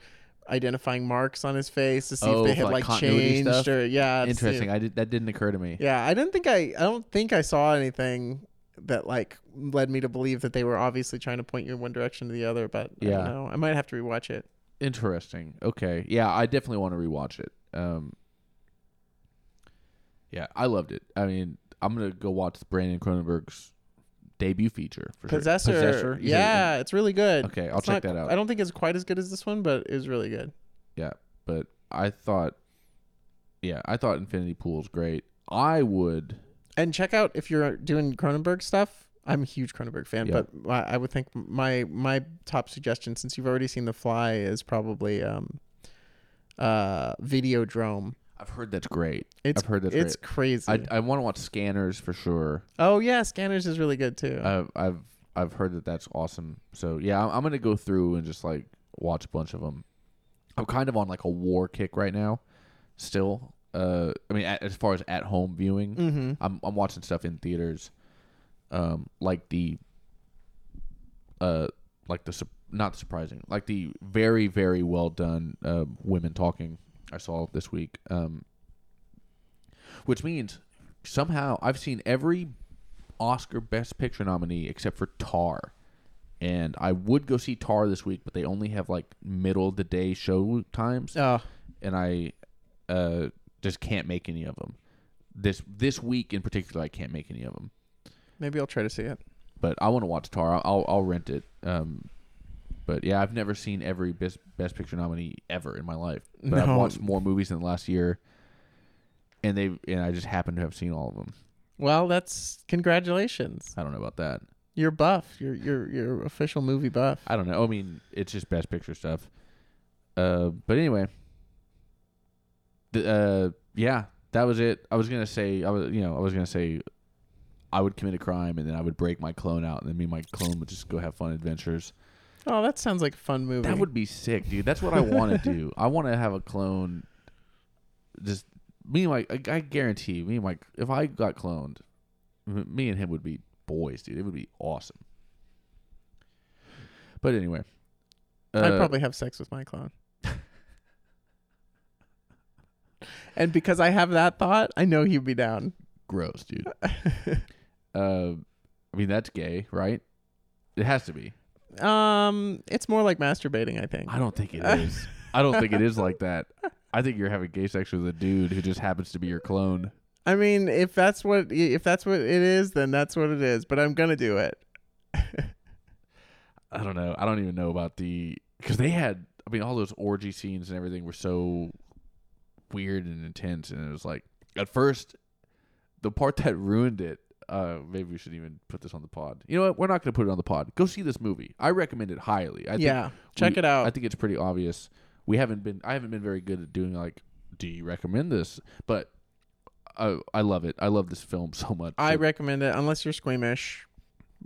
identifying marks on his face to see Oh, if they had like, like, changed stuff? or yeah, Interesting. I did that didn't occur to me. Yeah, I didn't think I. I don't think I saw anything that like led me to believe that they were obviously trying to point you in one direction or the other. But I Yeah. don't know. I might have to rewatch it. Interesting. Okay. Yeah, I definitely want to rewatch it. Um Yeah, I loved it. I mean, I'm gonna go watch Brandon Cronenberg's debut feature for Possessor. sure. Possessor. You said- Yeah, it's really good. Okay, I'll It's check not- that out. I don't think it's quite as good as this one, but it's really good. Yeah, but I thought, yeah, I thought Infinity Pool's great. I would. And check out if you're doing Cronenberg stuff. I'm a huge Cronenberg fan, Yeah. but I I would think my my top suggestion, since you've already seen The Fly, is probably um, uh, Videodrome. I've heard that's great. It's I've heard that's it's great. crazy. I I want to watch Scanners for sure. oh yeah, Scanners is really good too. I've I've I've heard that that's awesome. So yeah, I'm, I'm gonna go through and just like watch a bunch of them. I'm kind of on like a war kick right now, still. Uh, I mean, at, as far as at home viewing, mm-hmm. I'm I'm watching stuff in theaters, um, like the, uh, like the not surprising, like the very very well done uh, women talking I saw this week, um, which means somehow I've seen every Oscar Best Picture nominee except for Tar, and I would go see Tar this week, but they only have like middle of the day show times Oh, and I uh, just can't make any of them. This this week in particular, I can't make any of them. maybe I'll try to see it. But I want to watch Tar. I'll I'll rent it. Um, but yeah, I've never seen every best best picture nominee ever in my life. But I've No. watched more movies in the last year, and they and I just happen to have seen all of them. Well, that's congratulations. I don't know about that. You're buff. You're you're you're official movie buff. I don't know. I mean, it's just best picture stuff. Uh, but anyway, the, uh, yeah, that was it. I was gonna say, I was, you know, I was gonna say, I would commit a crime and then I would break my clone out, and then me and my clone would just go have fun adventures. Oh, that sounds like a fun movie. That would be sick, dude. That's what I want to do. [laughs] I want to have a clone. Just me and my, I, I guarantee me and my, if I got cloned, me and him would be boys, dude. It would be awesome. But anyway, I'd uh, probably have sex with my clone. [laughs] and because I have that thought, I know he'd be down. gross, dude. [laughs] uh, I mean that's gay, right? It has to be. Um, it's more like masturbating, I think. I don't think it is. I don't think it is like that. I think you're having gay sex with a dude who just happens to be your clone. I mean, if that's what if that's what it is, then that's what it is. But I'm gonna do it. [laughs] I don't know. I don't even know about the because they had. I mean, all those orgy scenes and everything were so weird and intense, and it was like at first the part that ruined it. Uh, maybe we should even put this on the pod. You know what? We're not going to put it on the pod. Go see this movie. I recommend it highly. I think yeah, check we- it out. I think it's pretty obvious. We haven't been. I haven't been very good at doing like. Do you recommend this? But I I love it. I love this film [laughs] so much. I So- recommend it unless you're squeamish,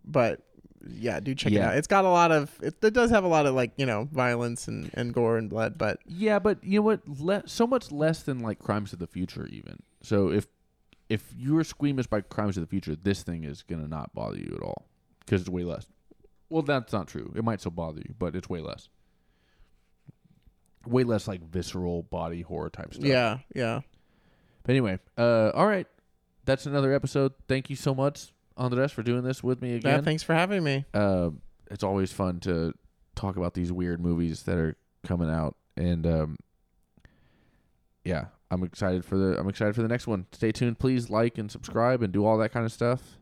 but yeah, do check it out. It's got a lot of it, it does have a lot of like you know violence and, and gore and blood, but Yeah, but you know what? Le- so much less than like Crimes of the Future, even. So if if you're squeamish by Crimes of the Future, this thing is gonna not bother you at all because it's way less. Well, that's not true. It might still bother you, but it's way less. Way less like visceral body horror type stuff. yeah, yeah. But anyway, uh, all right, that's another episode. Thank you so much, Andres, for doing this with me Yeah, again. thanks for having me. uh, it's always fun to talk about these weird movies that are coming out, and um, yeah, I'm excited for the I'm excited for the next one. Stay tuned, please like and subscribe and do all that kind of stuff.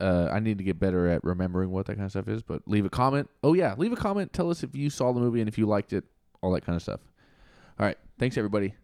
Uh, I need to get better at remembering what that kind of stuff is, but leave a comment. Oh yeah, leave a comment. Tell us if you saw the movie and if you liked it, all that kind of stuff. All right, thanks everybody.